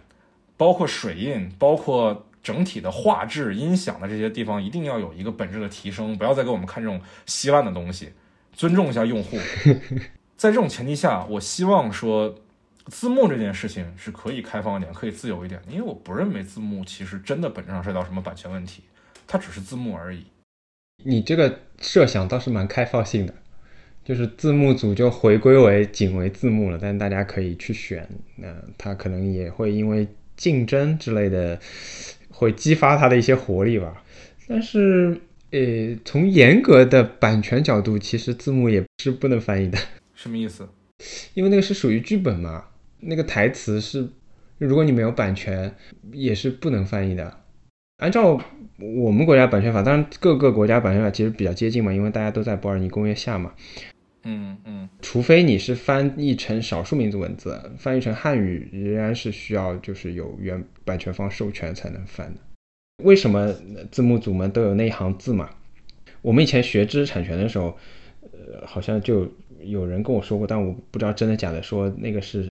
Speaker 3: 包括水印，包括整体的画质、音响的这些地方，一定要有一个本质的提升，不要再给我们看这种稀烂的东西。尊重一下用户，在这种前提下，我希望说字幕这件事情是可以开放一点，可以自由一点。因为我不认为字幕其实真的本质上涉及到什么版权问题，它只是字幕而已。
Speaker 2: 你这个设想倒是蛮开放性的，就是字幕组就回归为仅为字幕了，但大家可以去选。那它可能也会因为竞争之类的，会激发它的一些活力吧。但是，呃，从严格的版权角度，其实字幕也是不能翻译的。
Speaker 3: 什么意思？
Speaker 2: 因为那个是属于剧本嘛，那个台词是，如果你没有版权，也是不能翻译的。按照我们国家版权法，当然各个国家版权法其实比较接近嘛，因为大家都在伯尔尼公约下嘛。
Speaker 3: 嗯嗯，
Speaker 2: 除非你是翻译成少数民族文字，翻译成汉语，仍然是需要就是有原版权方授权才能翻的。为什么字幕组们都有那一行字嘛？我们以前学知识产权的时候，呃，好像就有人跟我说过，但我不知道真的假的，说那个是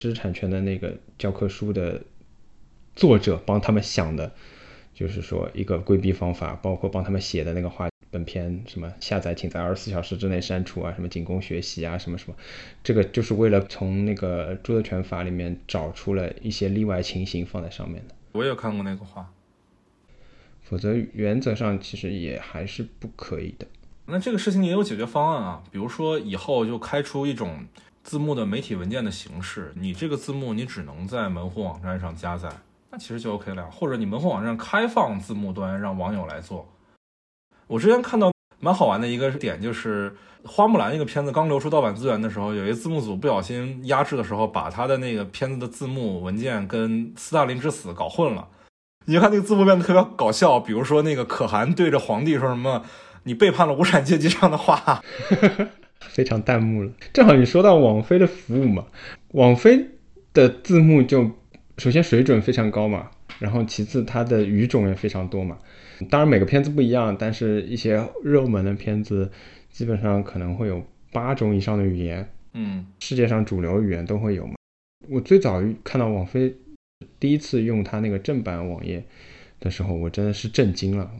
Speaker 2: 知识产权的那个教科书的作者帮他们想的，就是说一个规避方法，包括帮他们写的那个话。本片什么下载，请在二十四小时之内删除啊，什么仅供学习啊，什么什么，这个就是为了从那个著作权法里面找出了一些例外情形放在上面的。
Speaker 3: 我也看过那个话，
Speaker 2: 否则原则上其实也还是不可以的。
Speaker 3: 那这个事情也有解决方案啊，比如说以后就开出一种字幕的媒体文件的形式，你这个字幕你只能在门户网站上加载，那其实就 OK 了。或者你门户网站开放字幕端，让网友来做。我之前看到蛮好玩的一个点，就是《花木兰》那个片子刚流出盗版资源的时候，有一字幕组不小心压制的时候，把他的那个片子的字幕文件跟斯大林之死搞混了。你看那个字幕变得特别搞笑，比如说那个可汗对着皇帝说什么“你背叛了无产阶级”这样的话，
Speaker 2: 非常弹幕了。正好你说到网飞的服务嘛，网飞的字幕就首先水准非常高嘛，然后其次它的语种也非常多嘛。当然每个片子不一样，但是一些热门的片子基本上可能会有八种以上的语言，
Speaker 3: 嗯，
Speaker 2: 世界上主流语言都会有嘛。我最早看到网飞第一次用它那个正版网页的时候，我真的是震惊了，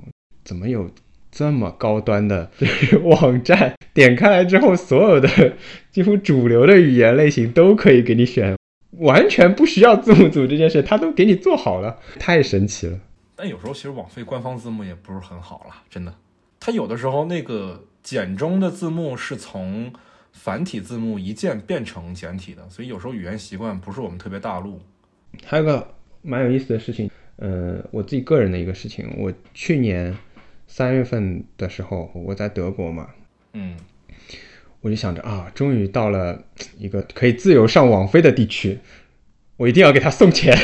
Speaker 2: 怎么有这么高端的 网站？点开来之后，所有的 几乎主流的语言类型都可以给你选，完全不需要字幕组这件事，它都给你做好了，太神奇了。
Speaker 3: 但有时候其实网飞官方字幕也不是很好了，真的。它有的时候那个简中的字幕是从繁体字幕一键变成简体的，所以有时候语言习惯不是我们特别大陆。
Speaker 2: 还有个蛮有意思的事情，呃，我自己个人的一个事情，我去年三月份的时候我在德国嘛，
Speaker 3: 嗯，
Speaker 2: 我就想着啊，终于到了一个可以自由上网飞的地区，我一定要给他送钱。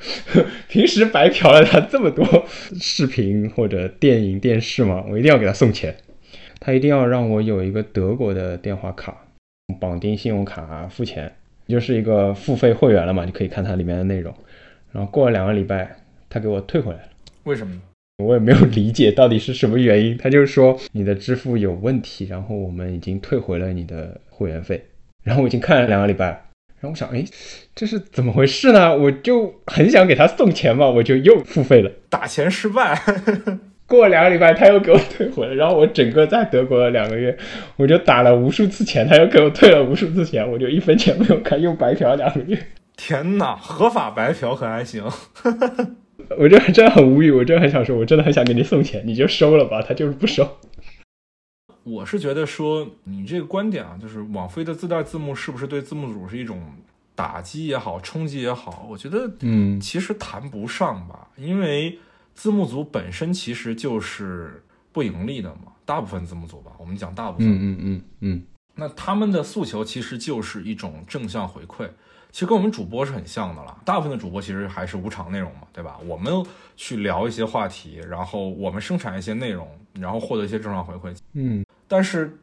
Speaker 2: 平时白嫖了他这么多视频或者电影电视嘛，我一定要给他送钱。他一定要让我有一个德国的电话卡，绑定信用卡付钱，就是一个付费会员了嘛，你可以看它里面的内容。然后过了两个礼拜，他给我退回来了。
Speaker 3: 为什么？
Speaker 2: 我也没有理解到底是什么原因。他就是说你的支付有问题，然后我们已经退回了你的会员费。然后我已经看了两个礼拜。然后我想，哎，这是怎么回事呢？我就很想给他送钱嘛，我就又付费了，
Speaker 3: 打钱失败。
Speaker 2: 过两个礼拜他又给我退回来，然后我整个在德国的两个月，我就打了无数次钱，他又给我退了无数次钱，我就一分钱没有开，又白嫖两个月。
Speaker 3: 天哪，合法白嫖可还行？
Speaker 2: 我这真的很无语，我真的很想说，我真的很想给你送钱，你就收了吧，他就是不收。
Speaker 3: 我是觉得说你这个观点啊，就是网飞的自带字幕是不是对字幕组是一种打击也好，冲击也好？我觉得，
Speaker 2: 嗯，
Speaker 3: 其实谈不上吧，因为字幕组本身其实就是不盈利的嘛，大部分字幕组吧，我们讲大部分，
Speaker 2: 嗯嗯嗯嗯，
Speaker 3: 那他们的诉求其实就是一种正向回馈，其实跟我们主播是很像的了。大部分的主播其实还是无偿内容嘛，对吧？我们去聊一些话题，然后我们生产一些内容，然后获得一些正向回馈，
Speaker 2: 嗯。
Speaker 3: 但是，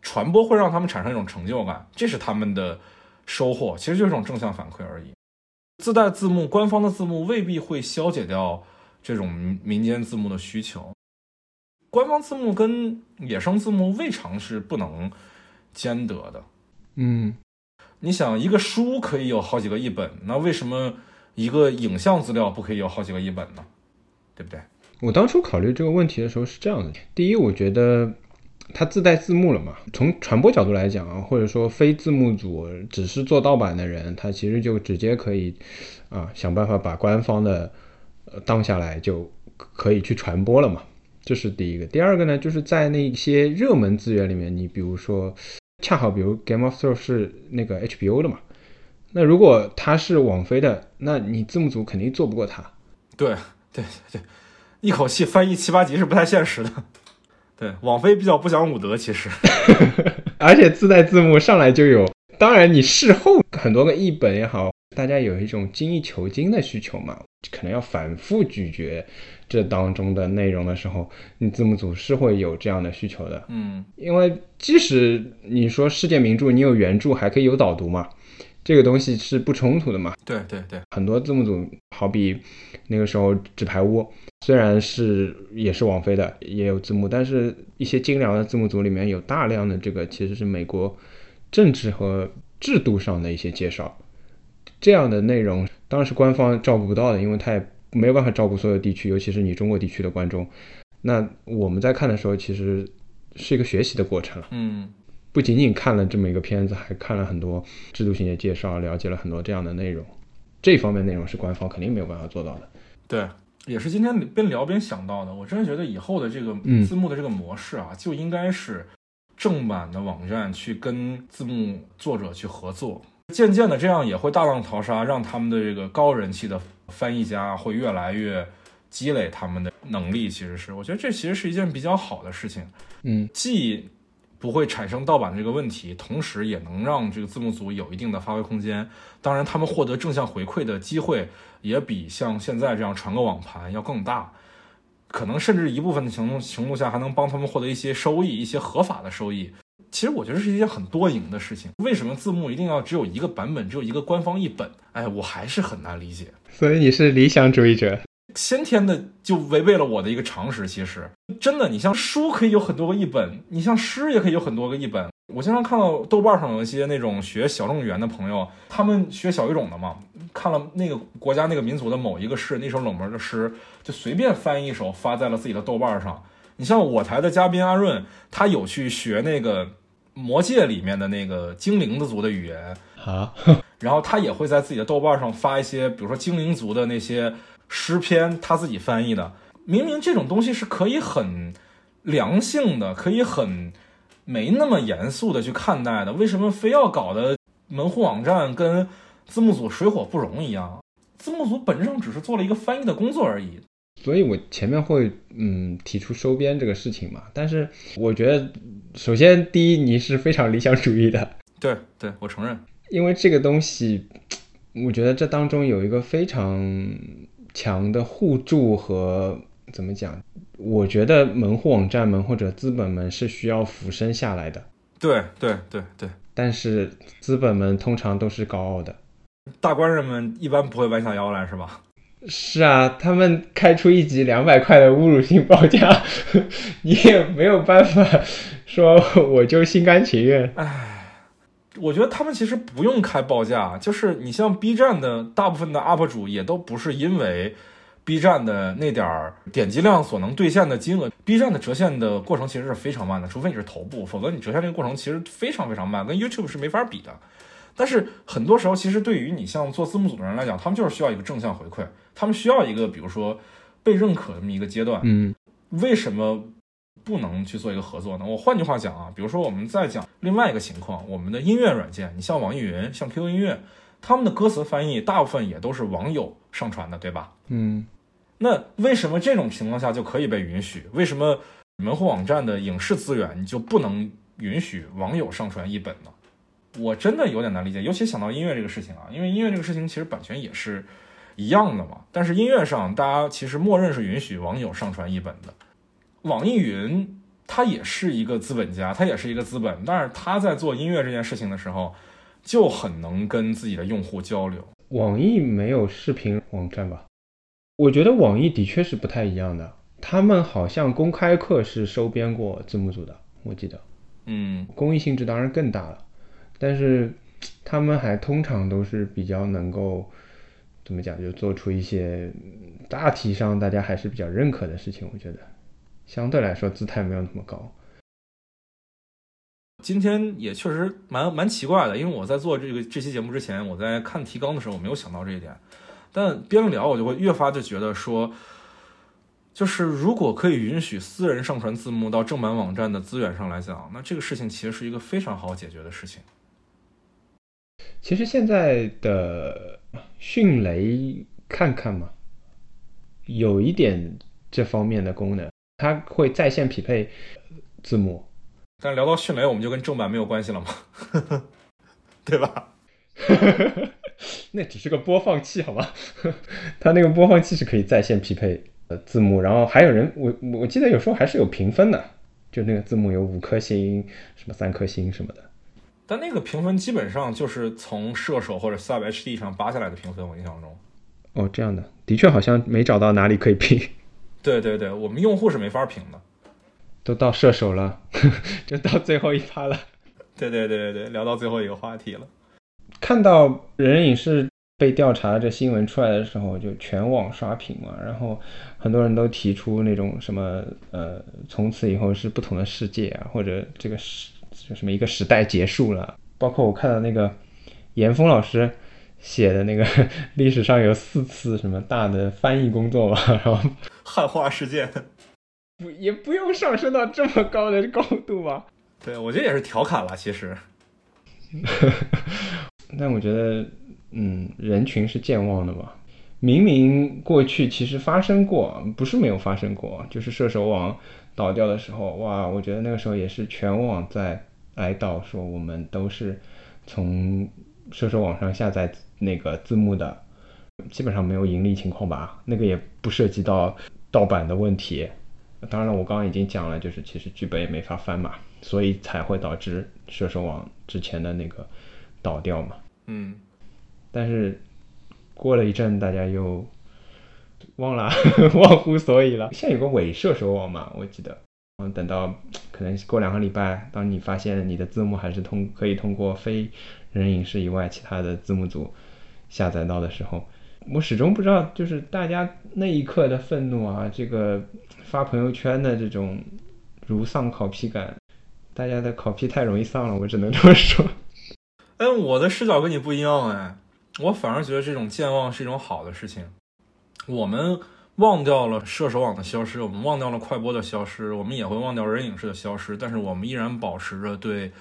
Speaker 3: 传播会让他们产生一种成就感，这是他们的收获，其实就是一种正向反馈而已。自带字幕，官方的字幕未必会消解掉这种民民间字幕的需求。官方字幕跟野生字幕未尝是不能兼得的。
Speaker 2: 嗯，
Speaker 3: 你想，一个书可以有好几个译本，那为什么一个影像资料不可以有好几个译本呢？对不对？
Speaker 2: 我当初考虑这个问题的时候是这样的：第一，我觉得。它自带字幕了嘛？从传播角度来讲啊，或者说非字幕组只是做盗版的人，他其实就直接可以啊想办法把官方的呃当下来，就可以去传播了嘛。这是第一个。第二个呢，就是在那些热门资源里面，你比如说恰好比如 Game of Thrones 是那个 HBO 的嘛，那如果它是网飞的，那你字幕组肯定做不过它。
Speaker 3: 对对对，一口气翻译七八集是不太现实的。对，网飞比较不讲武德，其实，
Speaker 2: 而且自带字幕上来就有。当然，你事后很多个译本也好，大家有一种精益求精的需求嘛，可能要反复咀嚼这当中的内容的时候，你字幕组是会有这样的需求的。
Speaker 3: 嗯，
Speaker 2: 因为即使你说世界名著，你有原著还可以有导读嘛，这个东西是不冲突的嘛。
Speaker 3: 对对对，
Speaker 2: 很多字幕组，好比那个时候《纸牌屋》，虽然是也是王菲的，也有字幕，但是一些精良的字幕组里面有大量的这个其实是美国政治和制度上的一些介绍，这样的内容当然是官方照顾不到的，因为他也没有办法照顾所有地区，尤其是你中国地区的观众。那我们在看的时候，其实是一个学习的过程了。
Speaker 3: 嗯
Speaker 2: 不仅仅看了这么一个片子，还看了很多制度性的介绍，了解了很多这样的内容。这方面内容是官方肯定没有办法做到的。
Speaker 3: 对，也是今天边聊边想到的。我真的觉得以后的这个
Speaker 2: 嗯
Speaker 3: 字幕的这个模式啊，就应该是正版的网站去跟字幕作者去合作。渐渐的，这样也会大浪淘沙，让他们的这个高人气的翻译家会越来越积累他们的能力。其实是，我觉得这其实是一件比较好的事情。
Speaker 2: 嗯，
Speaker 3: 既不会产生盗版的这个问题，同时也能让这个字幕组有一定的发挥空间。当然，他们获得正向回馈的机会也比像现在这样传个网盘要更大，可能甚至一部分的情况程度下还能帮他们获得一些收益，一些合法的收益。其实我觉得是一件很多赢的事情。为什么字幕一定要只有一个版本，只有一个官方译本？哎，我还是很难理解。
Speaker 2: 所以你是理想主义者。
Speaker 3: 先天的就违背了我的一个常识。其实真的，你像书可以有很多个译本，你像诗也可以有很多个译本。我经常看到豆瓣上有一些那种学小众语言的朋友，他们学小语种的嘛，看了那个国家那个民族的某一个诗，那首冷门的诗，就随便翻译一首发在了自己的豆瓣上。你像我台的嘉宾阿润，他有去学那个《魔戒》里面的那个精灵的族的语言，
Speaker 2: 啊，
Speaker 3: 然后他也会在自己的豆瓣上发一些，比如说精灵族的那些诗篇，他自己翻译的。明明这种东西是可以很良性的，可以很没那么严肃的去看待的，为什么非要搞得门户网站跟字幕组水火不容一样？字幕组本质上只是做了一个翻译的工作而已。
Speaker 2: 所以我前面会嗯提出收编这个事情嘛，但是我觉得首先第一你是非常理想主义的，
Speaker 3: 对对，我承认。
Speaker 2: 因为这个东西，我觉得这当中有一个非常强的互助和怎么讲？我觉得门户网站们或者资本们是需要俯身下来的，
Speaker 3: 对对对对，
Speaker 2: 但是资本们通常都是高傲的。
Speaker 3: 大官人们一般不会弯下腰来，是吧？
Speaker 2: 是啊，他们开出一集两百块的侮辱性报价，你也没有办法说我就心甘情愿。
Speaker 3: 唉我觉得他们其实不用开报价，就是你像 B 站的大部分的 UP 主也都不是因为 B 站的那点儿点击量所能兑现的金额，B 站的折现的过程其实是非常慢的，除非你是头部，否则你折现这个过程其实非常非常慢，跟 YouTube 是没法比的。但是很多时候，其实对于你像做字幕组的人来讲，他们就是需要一个正向回馈，他们需要一个比如说被认可的这么一个阶段。
Speaker 2: 嗯
Speaker 3: 为什么不能去做一个合作呢？我换句话讲啊，比如说我们再讲另外一个情况，我们的音乐软件，你像网易云、像 QQ 音乐，他们的歌词翻译大部分也都是网友上传的，对吧？
Speaker 2: 嗯，
Speaker 3: 那为什么这种情况下就可以被允许？为什么门户网站的影视资源你就不能允许网友上传译本呢？我真的有点难理解，尤其想到音乐这个事情啊，因为音乐这个事情其实版权也是一样的嘛。但是音乐上大家其实默认是允许网友上传译本的。网易云它也是一个资本家，它也是一个资本，但是它在做音乐这件事情的时候，就很能跟自己的用户交流。
Speaker 2: 网易没有视频网站吧？我觉得网易的确是不太一样的，他们好像公开课是收编过字幕组的，我记得
Speaker 3: 嗯，
Speaker 2: 公益性质当然更大了，但是 他们还通常都是比较能够怎么讲，就做出一些嗯大体上大家还是比较认可的事情，我觉得相对来说姿态没有那么高。
Speaker 3: 今天也确实蛮蛮奇怪的，因为我在做这个这期节目之前，我在看提纲的时候，我没有想到这一点。但边聊我就会越发就觉得说，就是如果可以允许私人上传字幕到正版网站的资源上来讲，那这个事情其实是一个非常好解决的事情。
Speaker 2: 其实现在的迅雷看看嘛，有一点这方面的功能，它会在线匹配字幕。
Speaker 3: 但聊到迅雷，我们就跟正版没有关系了吗？对吧？
Speaker 2: 那只是个播放器，好吗？它那个播放器是可以在线匹配呃字幕，然后还有人，我我记得有时候还是有评分的，就那个字幕有五颗星、什么三颗星什么的。
Speaker 3: 但那个评分基本上就是从射手或者 Sub HD 上扒下来的评分，我印象中。
Speaker 2: 哦，这样的，的确好像没找到哪里可以评。
Speaker 3: 对对对，我们用户是没法评的。
Speaker 2: 都到射手了，就到最后一趴了。
Speaker 3: 对对对对对，聊到最后一个话题了。
Speaker 2: 看到人人影视被调查这新闻出来的时候，就全网刷屏嘛。然后很多人都提出那种什么呃，从此以后是不同的世界啊，或者这个时就什么一个时代结束了。包括我看到那个严峰老师写的那个历史上有四次什么大的翻译工作吧，然后
Speaker 3: 汉化事件。
Speaker 2: 不也不用上升到这么高的高度吧？
Speaker 3: 对，我觉得也是调侃了，其实。
Speaker 2: 但我觉得，嗯，人群是健忘的吧。明明过去其实发生过，不是没有发生过，就是射手网倒掉的时候，哇，我觉得那个时候也是全网在哀悼，说我们都是从射手网上下载那个字幕的，基本上没有盈利情况吧？那个也不涉及到盗版的问题。当然了，我刚刚已经讲了，就是其实剧本也没法翻嘛，所以才会导致射手网之前的那个倒掉嘛。
Speaker 3: 嗯，
Speaker 2: 但是过了一阵，大家又忘了，忘乎所以了。现在有个伪射手网嘛，我记得。嗯，等到可能过两个礼拜，当你发现你的字幕还是通可以通过非人影视以外其他的字幕组下载到的时候。我始终不知道，就是大家那一刻的愤怒啊，这个发朋友圈的这种如丧考批感，大家的考批太容易丧了，我只能这么说。
Speaker 3: 哎，我的视角跟你不一样哎，我反而觉得这种健忘是一种好的事情。我们忘掉了射手网的消失，我们忘掉了快播的消失，我们也会忘掉人影视的消失，但是我们依然保持着对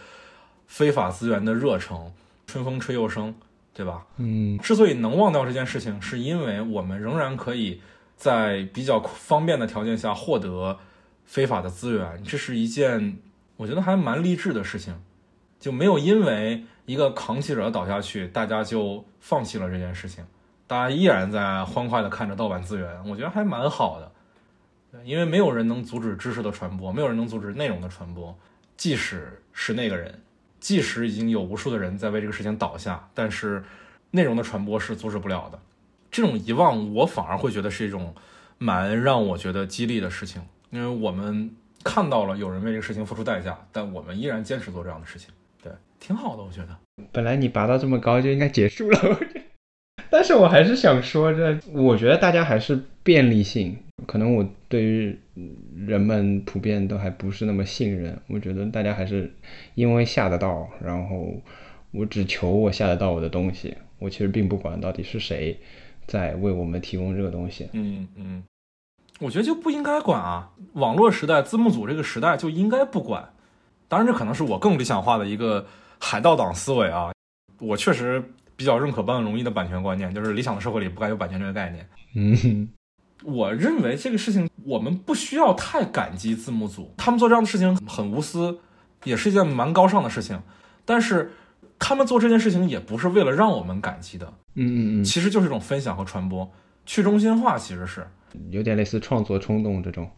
Speaker 3: 非法资源的热诚。春风吹又生。对吧？
Speaker 2: 嗯，
Speaker 3: 之所以能忘掉这件事情，是因为我们仍然可以在比较方便的条件下获得非法的资源，这是一件我觉得还蛮励志的事情。就没有因为一个扛起者倒下去，大家就放弃了这件事情，大家依然在欢快的看着盗版资源，我觉得还蛮好的。因为没有人能阻止知识的传播，没有人能阻止内容的传播，即使是那个人。即使已经有无数的人在为这个事情倒下，但是内容的传播是阻止不了的。这种遗忘，我反而会觉得是一种蛮让我觉得激励的事情，因为我们看到了有人为这个事情付出代价，但我们依然坚持做这样的事情，挺好的，我觉得。
Speaker 2: 本来你拔到这么高就应该结束了，但是我还是想说，这我觉得大家还是便利性，可能我对于。人们普遍都还不是那么信任，我觉得大家还是因为下得到，然后我只求我下得到我的东西，我其实并不管到底是谁在为我们提供这个东西。
Speaker 3: 嗯嗯，我觉得就不应该管啊，网络时代字幕组这个时代就应该不管。当然，这可能是我更理想化的一个海盗党思维啊，我确实比较认可半荣一的版权观念，就是理想的社会里不该有版权这个概念。
Speaker 2: 嗯。
Speaker 3: 我认为这个事情我们不需要太感激字幕组，他们做这样的事情很无私，也是一件蛮高尚的事情。但是他们做这件事情也不是为了让我们感激的，
Speaker 2: 嗯嗯嗯，
Speaker 3: 其实就是一种分享和传播，去中心化其实是
Speaker 2: 有点类似创作冲动这种。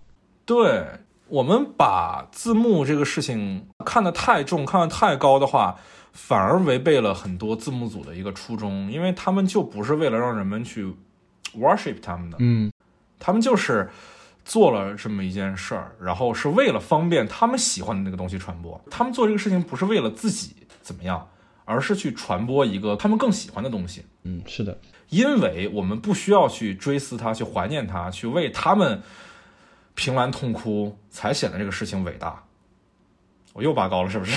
Speaker 3: 对我们把字幕这个事情看得太重、看得太高的话，反而违背了很多字幕组的一个初衷，因为他们就不是为了让人们去 worship 他们的，
Speaker 2: 嗯。
Speaker 3: 他们就是做了这么一件事儿，然后是为了方便他们喜欢的那个东西传播。他们做这个事情不是为了自己怎么样，而是去传播一个他们更喜欢的东西。
Speaker 2: 嗯，是的，
Speaker 3: 因为我们不需要去追思他，去怀念他，去为他们凭栏痛哭，才显得这个事情伟大。我又拔高了，是不是？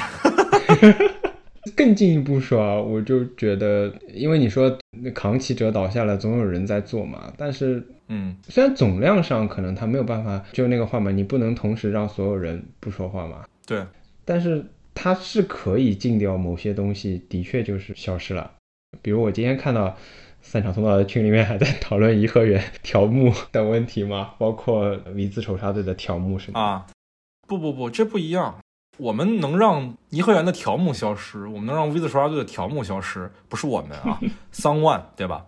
Speaker 2: 更进一步说啊，我就觉得，因为你说扛旗者倒下了，总有人在做嘛。但是，
Speaker 3: 嗯，
Speaker 2: 虽然总量上可能他没有办法，就那个话嘛，你不能同时让所有人不说话嘛。
Speaker 3: 对，
Speaker 2: 但是他是可以禁掉某些东西，的确就是消失了。比如我今天看到散场通道的群里面还在讨论颐和园条目的问题吗，包括 V 字仇杀队的条目是吗
Speaker 3: 啊，不不不，这不一样。我们能让颐和园的条目消失，我们能让 V 字仇杀队的条目消失，不是我们啊，Someone 对吧？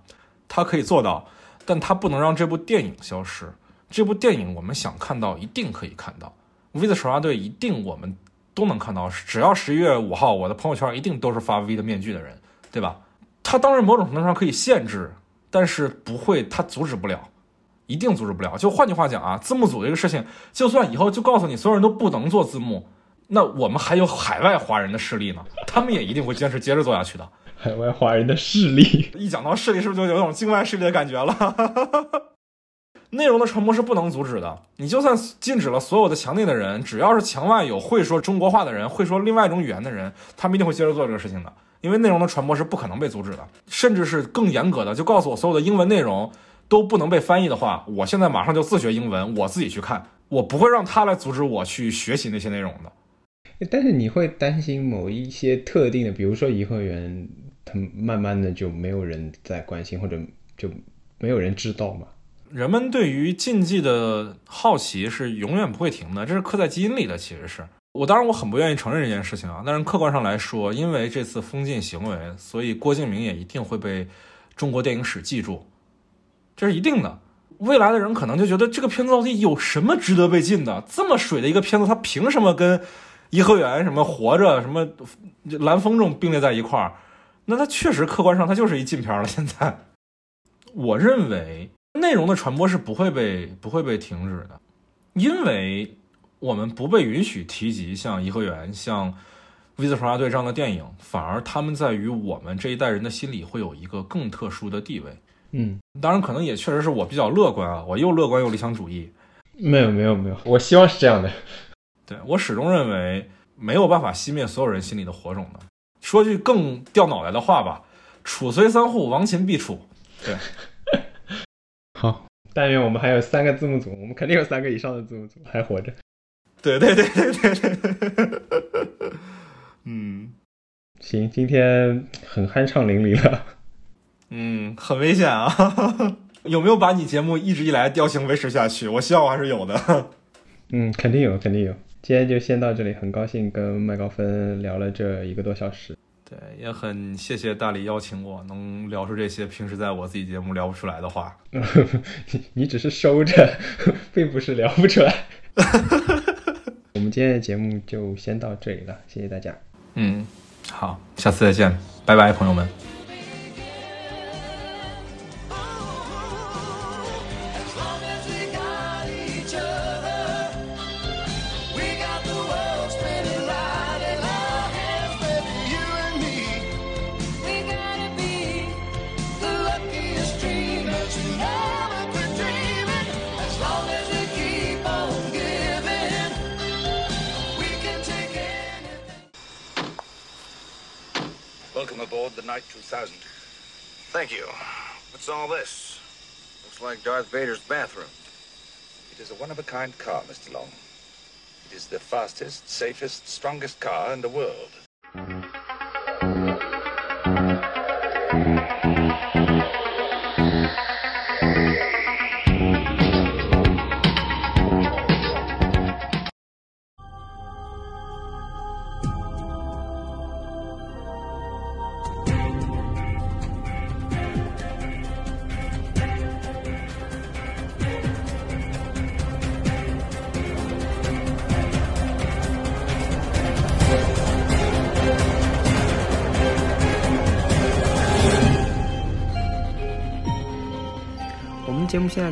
Speaker 3: 他可以做到，但他不能让这部电影消失。这部电影我们想看到，一定可以看到。V 字仇杀队一定我们都能看到，只要十一月五号，我的朋友圈一定都是发 V 的面具的人，对吧？他当然某种程度上可以限制，但是不会，它阻止不了，一定阻止不了。就换句话讲啊，字幕组这个事情，就算以后就告诉你所有人都不能做字幕。那我们还有海外华人的势力呢，他们也一定会坚持接着做下去的。
Speaker 2: 海外华人的势力，
Speaker 3: 一讲到势力，是不是就有种境外势力的感觉了？内容的传播是不能阻止的，你就算禁止了所有的墙内的人，只要是墙外有会说中国话的人，会说另外一种语言的人，他们一定会接着做这个事情的。因为内容的传播是不可能被阻止的，甚至是更严格的，就告诉我所有的英文内容都不能被翻译的话，我现在马上就自学英文，我自己去看，我不会让他来阻止我去学习那些内容的。
Speaker 2: 但是你会担心某一些特定的，比如说颐和园，它慢慢的就没有人在关心，或者就没有人知道吗？
Speaker 3: 人们对于禁忌的好奇是永远不会停的，这是刻在基因里的。其实是我当然我很不愿意承认这件事情啊，但是客观上来说，因为这次封禁行为，所以郭敬明也一定会被中国电影史记住，这是一定的。未来的人可能就觉得这个片子到底有什么值得被禁的？这么水的一个片子，它凭什么跟？颐和园什么活着什么蓝风筝并列在一块儿，那它确实客观上它就是一禁片了。现在，我认为内容的传播是不会被不会被停止的，因为我们不被允许提及像颐和园、像《V 字仇杀队》这样的电影，反而他们在于我们这一代人的心里会有一个更特殊的地位。
Speaker 2: 嗯，
Speaker 3: 当然可能也确实是我比较乐观啊，我又乐观又理想主义。
Speaker 2: 没有没有没有，我希望是这样的。
Speaker 3: 对我始终认为没有办法熄灭所有人心里的火种的。说句更掉脑袋的话吧，“楚虽三户，亡秦必楚。”对，
Speaker 2: 好，但愿我们还有三个字幕组，我们肯定有三个以上的字幕组还活着。
Speaker 3: 对对对对对对。嗯，
Speaker 2: 行，今天很酣畅淋漓了。
Speaker 3: 嗯，很危险啊！有没有把你节目一直以来调性维持下去？我希望还是有的。
Speaker 2: 嗯，肯定有，肯定有。今天就先到这里，很高兴跟麦高芬聊了这一个多小时。
Speaker 3: 对，也很谢谢大力邀请我，能聊出这些平时在我自己节目聊不出来的话。
Speaker 2: 你你只是收着，并不是聊不出来。我们今天的节目就先到这里了，谢谢大家。
Speaker 3: 嗯，好，下次再见，拜拜，朋友们。
Speaker 4: Knight 2000. Thank you. What's all this? Looks like Darth Vader's bathroom. It is a one-of-a-kind car, Mr. Long. It is the fastest, safest, strongest car in the world.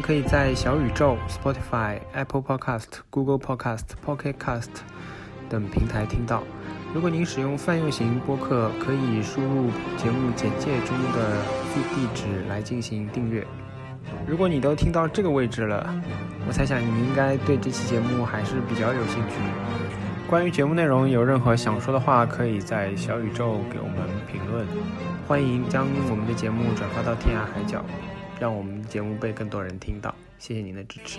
Speaker 2: 可以在小宇宙、Spotify、Apple Podcast、Google Podcast、Pocket Cast 等平台听到。如果您使用泛用型播客，可以输入节目简介中的地址来进行订阅。如果你都听到这个位置了，我猜想你应该对这期节目还是比较有兴趣。
Speaker 1: 关于节目内容有任何想说的话，可以在小宇宙给我们评论。欢迎将我们的节目转发到天涯海角，让我们节目被更多人听到。谢谢您的支持。